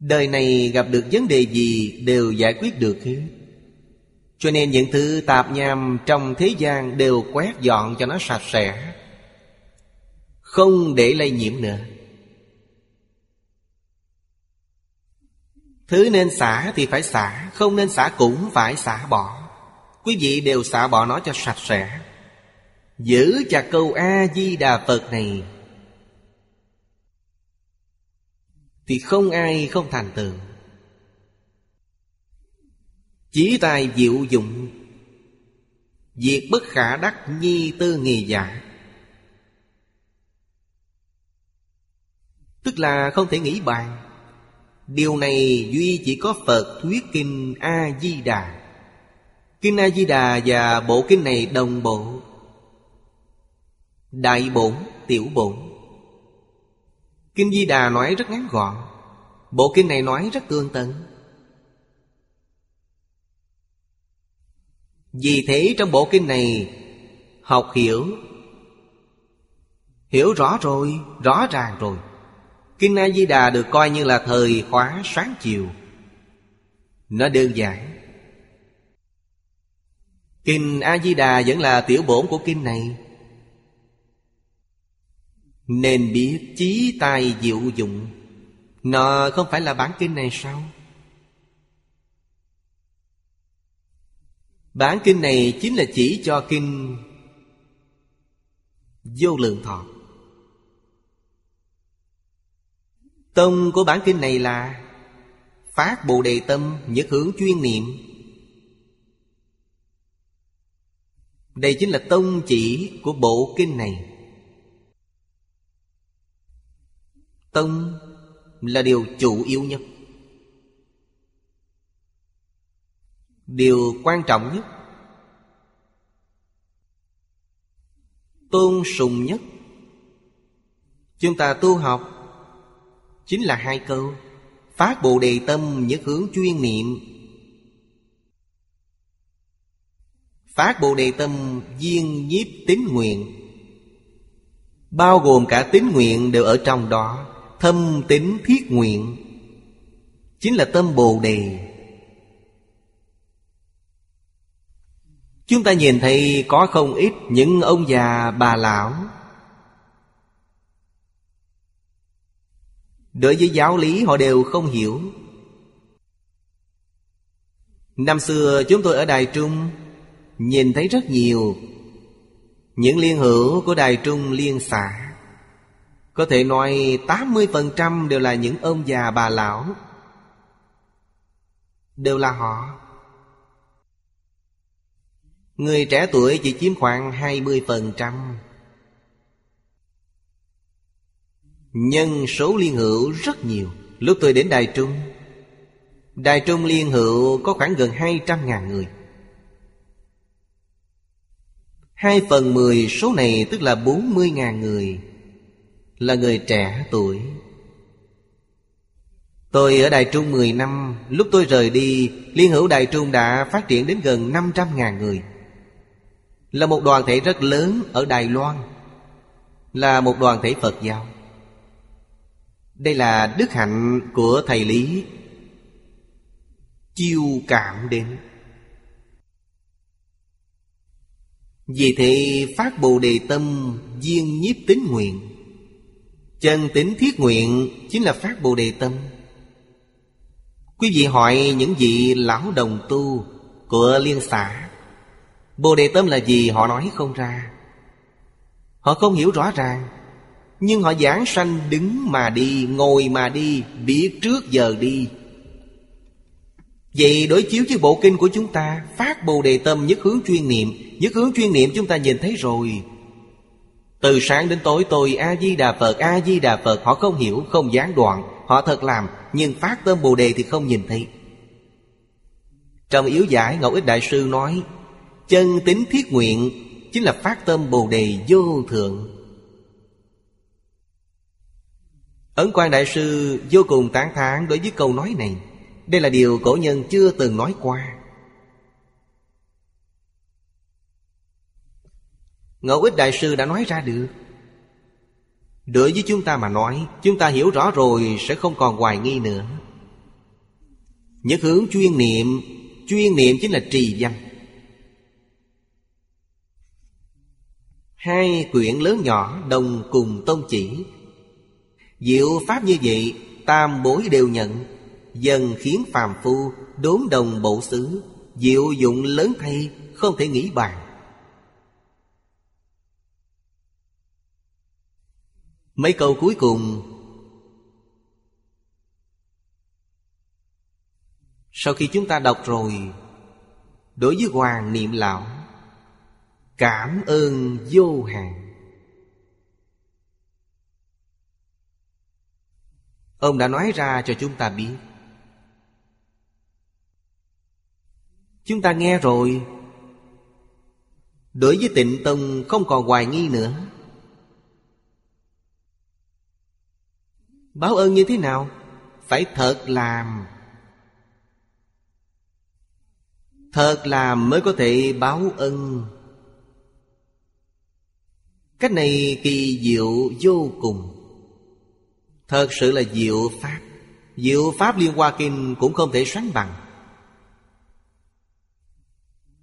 Đời này gặp được vấn đề gì đều giải quyết được hết. Cho nên những thứ tạp nham trong thế gian đều quét dọn cho nó sạch sẽ. Không để lây nhiễm nữa. Thứ nên xả thì phải xả, Không nên xả cũng phải xả bỏ. Quý vị đều xả bỏ nó cho sạch sẽ. Giữ chặt câu A-di-đà Phật này Thì không ai không thành tựu Chí tài diệu dụng Việc bất khả đắc nhi tư nghề giả Tức là không thể nghĩ bàn Điều này duy chỉ có Phật thuyết kinh A-di-đà. Kinh A-di-đà và bộ kinh này đồng bộ Đại bổn, tiểu bổn. Kinh Di Đà nói rất ngắn gọn Bộ kinh này nói rất tương tận Vì thế trong bộ kinh này Học hiểu Hiểu rõ rồi, rõ ràng rồi. Kinh A-di-đà được coi như là thời khóa sáng chiều. Nó đơn giản. Kinh A-di-đà vẫn là tiểu bổn của kinh này. Nên biết trí tài diệu dụng. Nó không phải là bản kinh này sao? Bản kinh này chính là chỉ cho kinh Vô lượng thọ. Tông của bản kinh này là Phát Bồ Đề Tâm Nhất hướng chuyên niệm. Đây chính là tông chỉ của bộ kinh này. Tâm là điều chủ yếu nhất. Điều quan trọng nhất, Tôn sùng nhất, Chúng ta tu học Chính là hai câu Phát Bồ Đề Tâm nhất hướng chuyên niệm. Phát Bồ Đề Tâm viên nhiếp tín nguyện, Bao gồm cả tín nguyện đều ở trong đó. Thâm tín thiết nguyện, Chính là tâm Bồ Đề. Chúng ta nhìn thấy có không ít những ông già bà lão. Đối với giáo lý họ đều không hiểu. Năm xưa chúng tôi ở Đài Trung Nhìn thấy rất nhiều Những liên hữu của Đài Trung liên xã có thể nói 80% đều là những ông già bà lão. Đều là họ. Người trẻ tuổi chỉ chiếm khoảng 20% Nhân số liên hữu rất nhiều. Lúc tôi đến Đài Trung Đài Trung liên hữu có khoảng gần 200.000 người. Hai phần mười số này tức là 40.000 người. Là người trẻ tuổi. Tôi ở Đài Trung 10 năm, Lúc tôi rời đi, Liên hữu Đài Trung đã phát triển đến gần 500.000 người. Là một đoàn thể rất lớn ở Đài Loan, Là một đoàn thể Phật giáo. Đây là đức hạnh của thầy Lý Chiêu cảm đến. Vì thế, phát Bồ Đề Tâm Duyên nhiếp tính nguyện Chân tính thiết nguyện Chính là phát Bồ Đề Tâm. Quý vị hỏi những vị lão đồng tu Của liên xã Bồ Đề Tâm là gì họ nói không ra. Họ không hiểu rõ ràng, nhưng họ giảng sanh đứng mà đi, Ngồi mà đi Biết trước giờ đi. Vậy đối chiếu với bộ kinh của chúng ta Phát bồ đề tâm nhất hướng chuyên niệm, Nhất hướng chuyên niệm chúng ta nhìn thấy rồi từ sáng đến tối tôi A-di-đà Phật A-di-đà Phật. Họ không hiểu, không gián đoạn. Họ thật làm Nhưng phát tâm bồ đề thì không nhìn thấy. Trong yếu giải Ngọc Ích Đại Sư nói Chân tính thiết nguyện Chính là phát tâm bồ đề vô thượng. Ấn quan Đại Sư vô cùng tán thán đối với câu nói này. Đây là điều cổ nhân chưa từng nói qua. Ngẫu ích Đại Sư đã nói ra được. Đối với chúng ta mà nói, Chúng ta hiểu rõ rồi, sẽ không còn hoài nghi nữa. Nhất hướng chuyên niệm Chuyên niệm chính là trì danh Hai quyển lớn nhỏ đồng cùng tôn chỉ. Diệu pháp như vậy, Tam bối đều nhận, Dần khiến phàm phu Đốn đồng bộ xứ. Diệu dụng lớn thay, Không thể nghĩ bàn. Mấy câu cuối cùng. Sau khi chúng ta đọc rồi, Đối với Hoàng Niệm Lão, Cảm ơn vô hạn. Ông đã nói ra cho chúng ta biết. Chúng ta nghe rồi. Đối với tịnh tông không còn hoài nghi nữa. Báo ơn như thế nào? Phải thật làm Thật làm mới có thể báo ân Cách này kỳ diệu vô cùng. Thật sự là diệu pháp. Diệu pháp liên hoa kinh cũng không thể sánh bằng.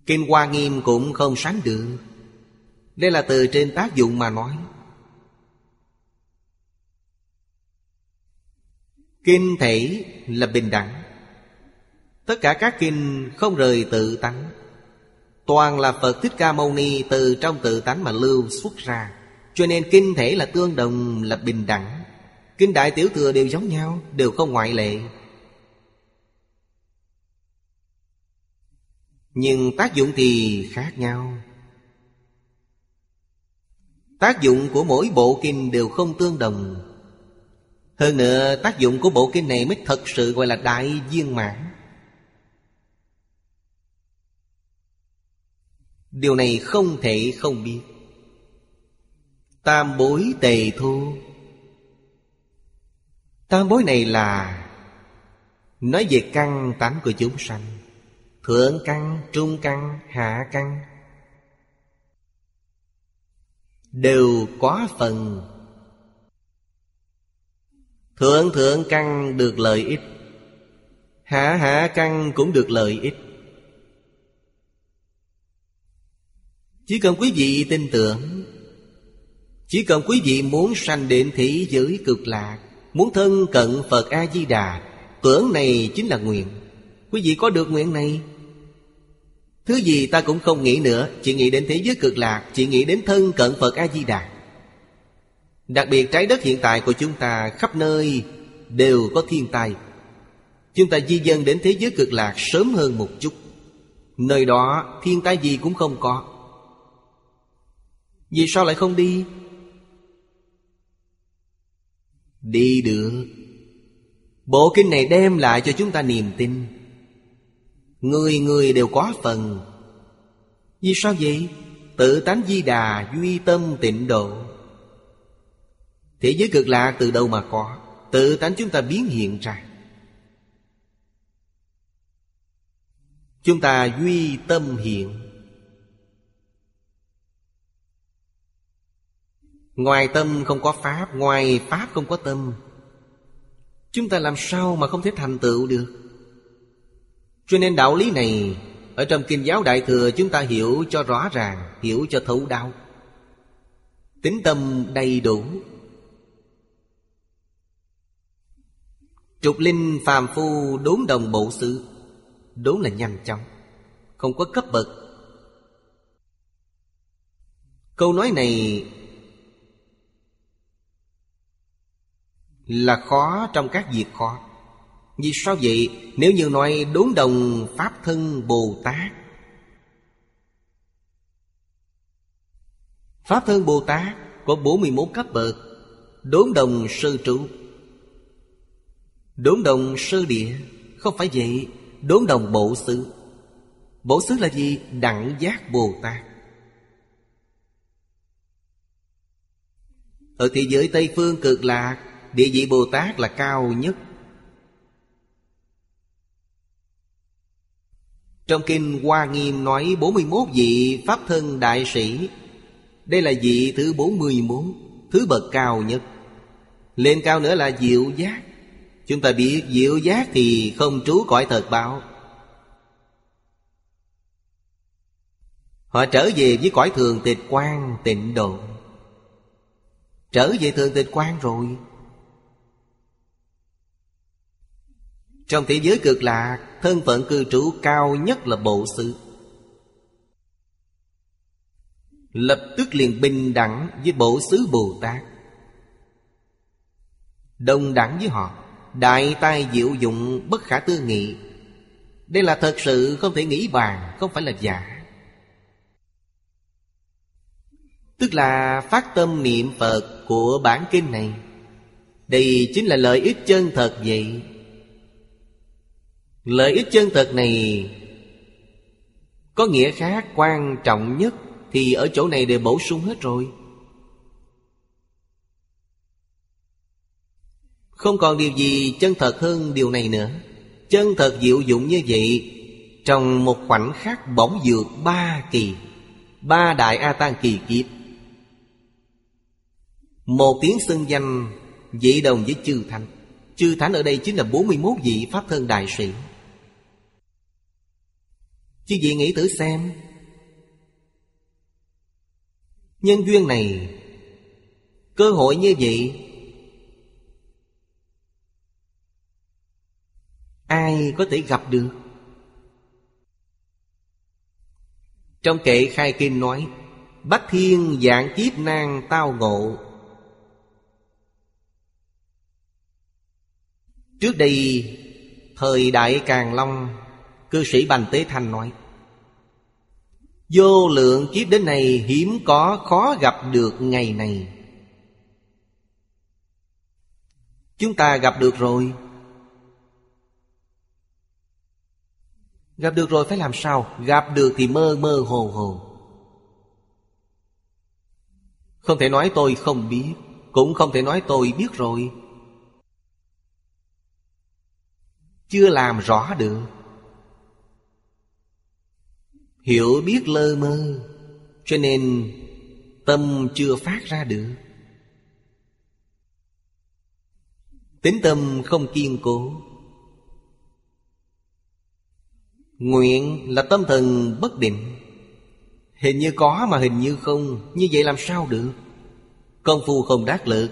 Kinh Hoa Nghiêm cũng không sánh được. Đây là từ trên tác dụng mà nói. Kinh thể là bình đẳng. Tất cả các kinh không rời tự tánh. Toàn là Phật Thích Ca Mâu Ni từ trong tự tánh mà lưu xuất ra. Cho nên kinh thể là tương đồng, là bình đẳng. Kinh Đại Tiểu Thừa đều giống nhau, Đều không ngoại lệ. Nhưng tác dụng thì khác nhau. Tác dụng của mỗi bộ kinh đều không tương đồng. Hơn nữa tác dụng của bộ kinh này mới thật sự gọi là đại viên mãn. Điều này không thể không biết. Tam bối tề thu Tam bối này là Nói về căn tánh của chúng sanh. Thượng căn, trung căn, hạ căn Đều có phần Thượng thượng căn được lợi ích. Hạ hạ căn cũng được lợi ích. Chỉ cần quý vị tin tưởng, Chỉ cần quý vị muốn sanh đến thế giới cực lạc, Muốn thân cận Phật A-di-đà, Tưởng này chính là nguyện. Quý vị có được nguyện này? Thứ gì ta cũng không nghĩ nữa, Chỉ nghĩ đến thế giới cực lạc, Chỉ nghĩ đến thân cận Phật A-di-đà. Đặc biệt trái đất hiện tại của chúng ta Khắp nơi đều có thiên tai. Chúng ta di dân đến thế giới cực lạc sớm hơn một chút. Nơi đó thiên tai gì cũng không có. Vì sao lại không đi? Đi được. Bộ kinh này đem lại cho chúng ta niềm tin. Người người đều có phần. Vì sao vậy? Tự tánh di đà duy tâm tịnh độ. Thế giới cực lạc từ đâu mà có? Tự tánh chúng ta biến hiện ra. Chúng ta duy tâm hiện. Ngoài tâm không có Pháp, Ngoài Pháp không có tâm. Chúng ta làm sao mà không thể thành tựu được? Cho nên đạo lý này, Ở trong Kinh giáo Đại Thừa, chúng ta hiểu cho rõ ràng, Hiểu cho thấu đáo. Tính tâm đầy đủ. Trục linh phàm phu đốn đồng bộ sự. Đốn là nhanh chóng, Không có cấp bậc. Câu nói này Là khó trong các việc khó. Vì sao vậy? Nếu như nói đốn đồng Pháp thân Bồ Tát. Pháp thân Bồ Tát có 41 cấp bậc, Đốn đồng sư trụ. Đốn đồng sơ địa, Không phải vậy, Đốn đồng bộ xứ. Bộ xứ là gì? Đẳng giác Bồ Tát. Ở thế giới Tây Phương cực lạc, Địa vị Bồ Tát là cao nhất. Trong kinh Hoa Nghiêm nói 41 vị Pháp thân đại sĩ. Đây là vị thứ 41 Thứ bậc cao nhất. Lên cao nữa là diệu giác. Chúng ta biết diệu giác thì không trú cõi thật báo Họ trở về với cõi thường tịch quan tịnh độ. Trở về thường tịch quan rồi. Trong thế giới cực lạc, Thân phận cư trú cao nhất là bộ sự Lập tức liền bình đẳng với bộ xứ Bồ Tát. Đồng đẳng với họ. Đại tai diệu dụng bất khả tư nghị. Đây là thật sự không thể nghĩ bàn, Không phải là giả. Tức là phát tâm niệm Phật của bản kinh này. Đây chính là lợi ích chân thật vậy. Lợi ích chân thật này Có nghĩa khác quan trọng nhất Thì ở chỗ này đều bổ sung hết rồi. Không còn điều gì chân thật hơn điều này nữa. Chân thật diệu dụng như vậy, Trong một khoảnh khắc bỗng dược ba kỳ, Ba đại A tan kỳ kiếp. Một tiếng xưng danh Dị đồng với chư thánh. Chư thánh ở đây chính là 41 vị Pháp thân đại sĩ. Chứ vị nghĩ thử xem. Nhân duyên này, Cơ hội như vậy Ai có thể gặp được? Trong kệ khai kinh nói Bách thiên dạng kiếp nan tao ngộ. Trước đây, Thời Đại Càng Long, Cư sĩ Bành Tế Thanh nói, Vô lượng kiếp đến này hiếm có khó gặp được ngày này. Chúng ta gặp được rồi. Gặp được rồi phải làm sao? Gặp được thì mơ mơ hồ hồ. Không thể nói tôi không biết, Cũng không thể nói tôi biết rồi. Chưa làm rõ được. Hiểu biết lơ mơ, Cho nên Tâm chưa phát ra được. Tính tâm không kiên cố Nguyện là tâm thần bất định. Hình như có mà hình như không, Như vậy làm sao được? Công phu không đắc lực.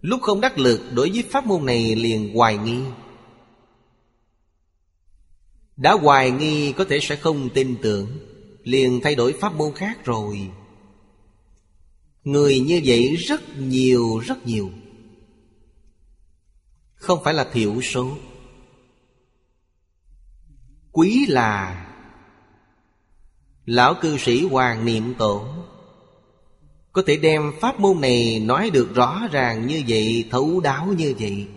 Lúc không đắc lực, đối với pháp môn này liền hoài nghi. Đã hoài nghi, có thể sẽ không tin tưởng. Liền thay đổi pháp môn khác rồi. Người như vậy rất nhiều rất nhiều. Không phải là thiểu số. Quý là Lão cư sĩ Hoàng Niệm Tổ. Có thể đem pháp môn này nói được rõ ràng như vậy, Thấu đáo như vậy,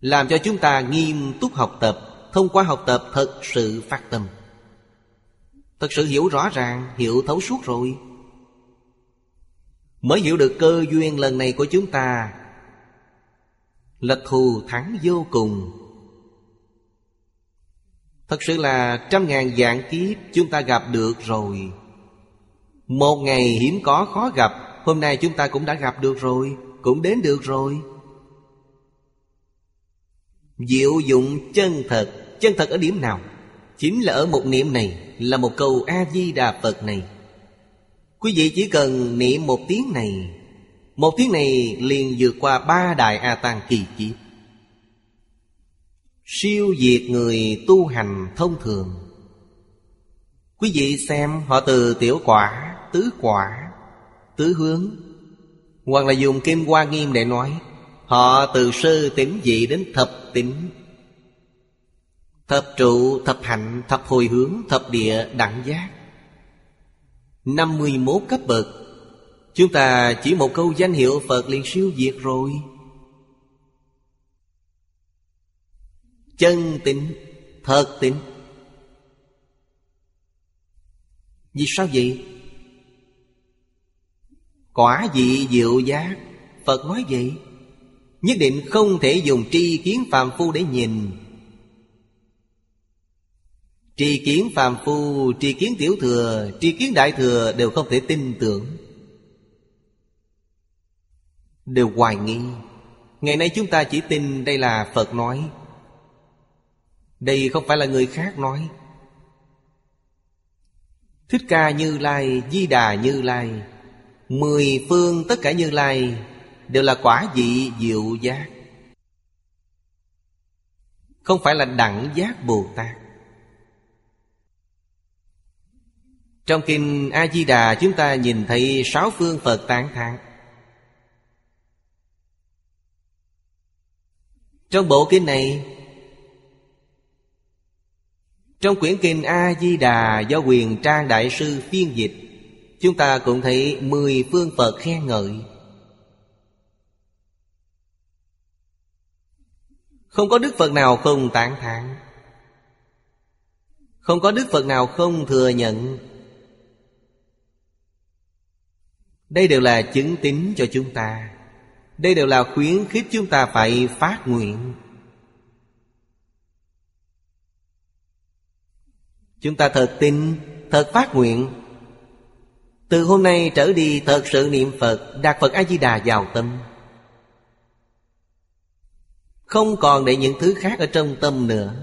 Làm cho chúng ta nghiêm túc học tập, Thông qua học tập thật sự phát tâm. Thật sự hiểu rõ ràng, Hiểu thấu suốt rồi. Mới hiểu được cơ duyên lần này của chúng ta, Là thù thắng vô cùng. Thật sự là trăm ngàn dạng kiếp chúng ta gặp được rồi. Một ngày hiếm có khó gặp, Hôm nay chúng ta cũng đã gặp được rồi, Cũng đến được rồi. Diệu dụng chân thật. Chân thật ở điểm nào? Chính là ở một niệm này, Là một câu A-di-đà Phật này. Quý vị chỉ cần niệm một tiếng này, Một tiếng này liền vượt qua ba đại A Tăng kỳ kiếp. Siêu diệt người tu hành thông thường. Quý vị xem họ từ tiểu quả, tứ quả, tứ hướng. Hoặc là dùng kim hoa nghiêm để nói Họ từ sơ tỉnh dị đến thập tỉnh Thập trụ, thập hạnh, thập hồi hướng, thập địa, đẳng giác. 51 cấp bậc. Chúng ta chỉ một câu danh hiệu Phật liền siêu diệt rồi. Chân tịnh Thật tịnh Vì sao vậy? Quả vị diệu giác Phật nói vậy. Nhất định không thể dùng tri kiến phàm phu để nhìn. Tri kiến phàm phu, tri kiến tiểu thừa, tri kiến đại thừa đều không thể tin tưởng. Đều hoài nghi. Ngày nay chúng ta chỉ tin đây là Phật nói đây không phải là người khác nói. Thích Ca Như Lai, Di Đà Như Lai Mười phương tất cả Như Lai Đều là quả vị diệu giác. Không phải là đẳng giác Bồ Tát. Trong kinh A-di-đà chúng ta nhìn thấy sáu phương Phật tán thán. Trong bộ kinh này trong quyển kinh A-di-đà do quyền trang đại sư phiên dịch, Chúng ta cũng thấy mười phương Phật khen ngợi. Không có Đức Phật nào không tán thán. Không có Đức Phật nào không thừa nhận. Đây đều là chứng tín cho chúng ta. Đây đều là khuyến khích chúng ta phải phát nguyện. Chúng ta thật tin, thật phát nguyện. Từ hôm nay trở đi thật sự niệm Phật Đạt Phật A-di-đà vào tâm. Không còn để những thứ khác ở trong tâm nữa.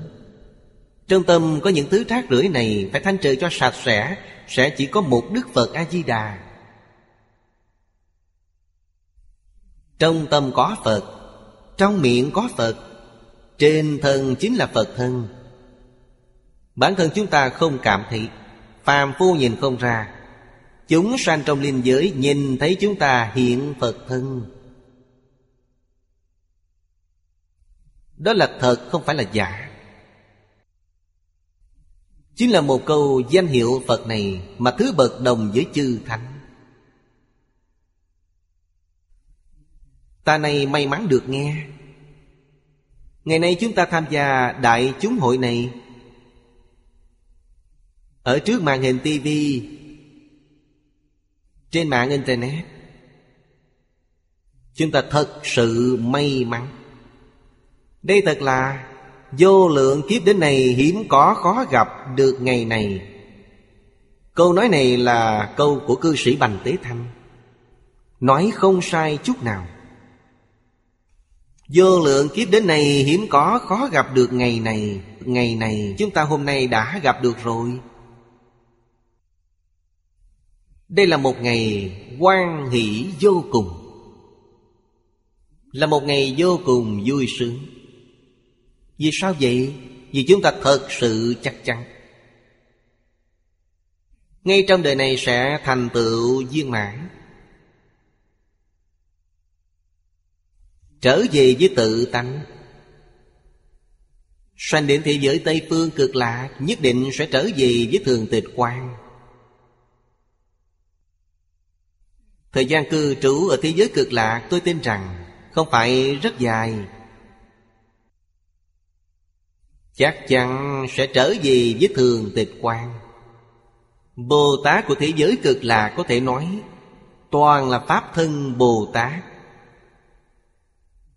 Trong tâm có những thứ rác rưởi này Phải thanh trừ cho sạch sẽ Sẽ chỉ có một Đức Phật A-di-đà. Trong tâm có Phật Trong miệng có Phật Trên thân chính là Phật thân. Bản thân chúng ta không cảm thị Phàm phu nhìn không ra. Chúng sanh trong linh giới Nhìn thấy chúng ta hiện Phật thân. Đó là thật, không phải là giả. Chính là một câu danh hiệu Phật này Mà thứ bậc đồng với chư thánh. Ta này may mắn được nghe. Ngày nay chúng ta tham gia đại chúng hội này. Ở trước màn hình tivi Trên mạng Internet. Chúng ta thật sự may mắn. Đây thật là Vô lượng kiếp đến này hiếm có khó gặp được ngày này. Câu nói này là câu của cư sĩ Bành Tế Thanh. Nói không sai chút nào. Vô lượng kiếp đến này hiếm có khó gặp được ngày này. Ngày này chúng ta hôm nay đã gặp được rồi. Đây là một ngày quan hỷ vô cùng. Là một ngày vô cùng vui sướng. Vì sao vậy? Vì chúng ta thật sự chắc chắn. Ngay trong đời này sẽ thành tựu viên mãn. Trở về với tự tánh. Sanh đến thế giới Tây Phương cực lạc, Nhất định sẽ trở về với thường tịch quan Thời gian cư trú ở thế giới cực lạc Tôi tin rằng Không phải rất dài. Chắc chắn sẽ trở về với thường tịch quan. Bồ Tát của thế giới cực lạc có thể nói Toàn là Pháp thân Bồ Tát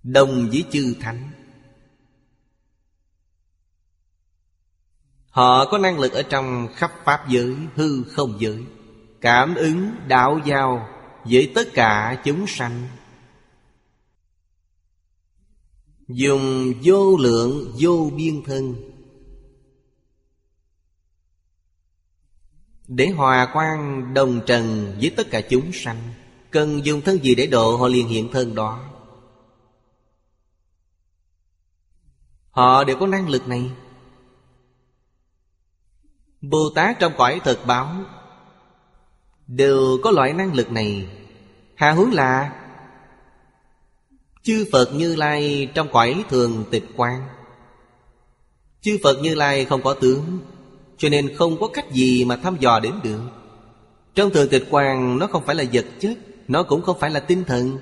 Đồng với chư thánh. Họ có năng lực ở trong khắp Pháp giới, hư không giới Cảm ứng đạo giao với tất cả chúng sanh. Dùng vô lượng, vô biên thân. Để hòa quan đồng trần với tất cả chúng sanh, Cần dùng thân gì để độ họ liền hiện thân đó? Họ đều có năng lực này. Bồ Tát trong cõi thực báo Đều có loại năng lực này. Hà hướng là, Chư Phật Như Lai trong cõi thường tịch quan Chư Phật Như Lai không có tướng, Cho nên không có cách gì mà thăm dò đến được. Trong thường tịch quan nó không phải là vật chất, Nó cũng không phải là tinh thần.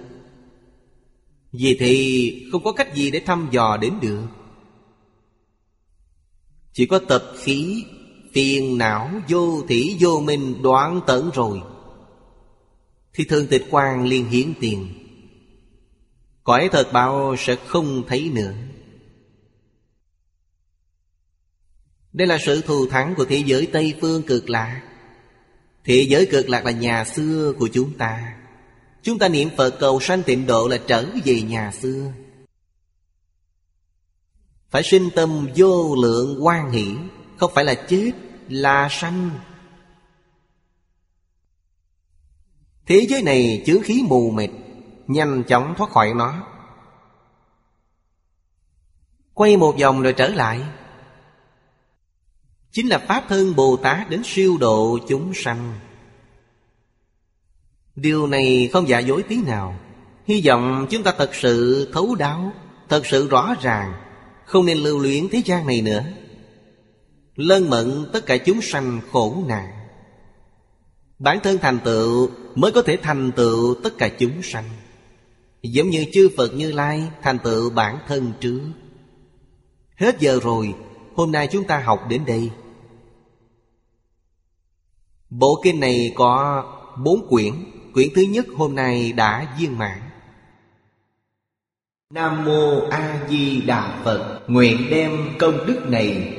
Vì thì không có cách gì để thăm dò đến được. Chỉ có tập khí Phiền não vô thủy vô minh đoạn tận rồi. Thì thường tịch quan liên hiển tiền, Cõi thật bao sẽ không thấy nữa. Đây là sự thù thắng của thế giới Tây Phương cực lạc. Thế giới cực lạc là nhà xưa của chúng ta. Chúng ta niệm Phật cầu sanh tịnh độ là trở về nhà xưa. Phải sinh tâm vô lượng quan hỷ. Không phải là chết, Là sanh. Thế giới này chứa khí mù mịt, Nhanh chóng thoát khỏi nó. Quay một vòng rồi trở lại. Chính là Pháp thân Bồ Tát đến siêu độ chúng sanh. Điều này không giả dối tí nào. Hy vọng chúng ta thật sự thấu đáo, Thật sự rõ ràng, Không nên lưu luyến thế gian này nữa. Lân mận tất cả chúng sanh khổ nạn. Bản thân thành tựu mới có thể thành tựu tất cả chúng sanh. Giống như chư Phật Như Lai thành tựu bản thân trước. Hết giờ rồi, Hôm nay chúng ta học đến đây. Bộ kinh này có bốn quyển. Quyển thứ nhất hôm nay đã viên mãn. Nam Mô A Di Đà Phật. Nguyện đem công đức này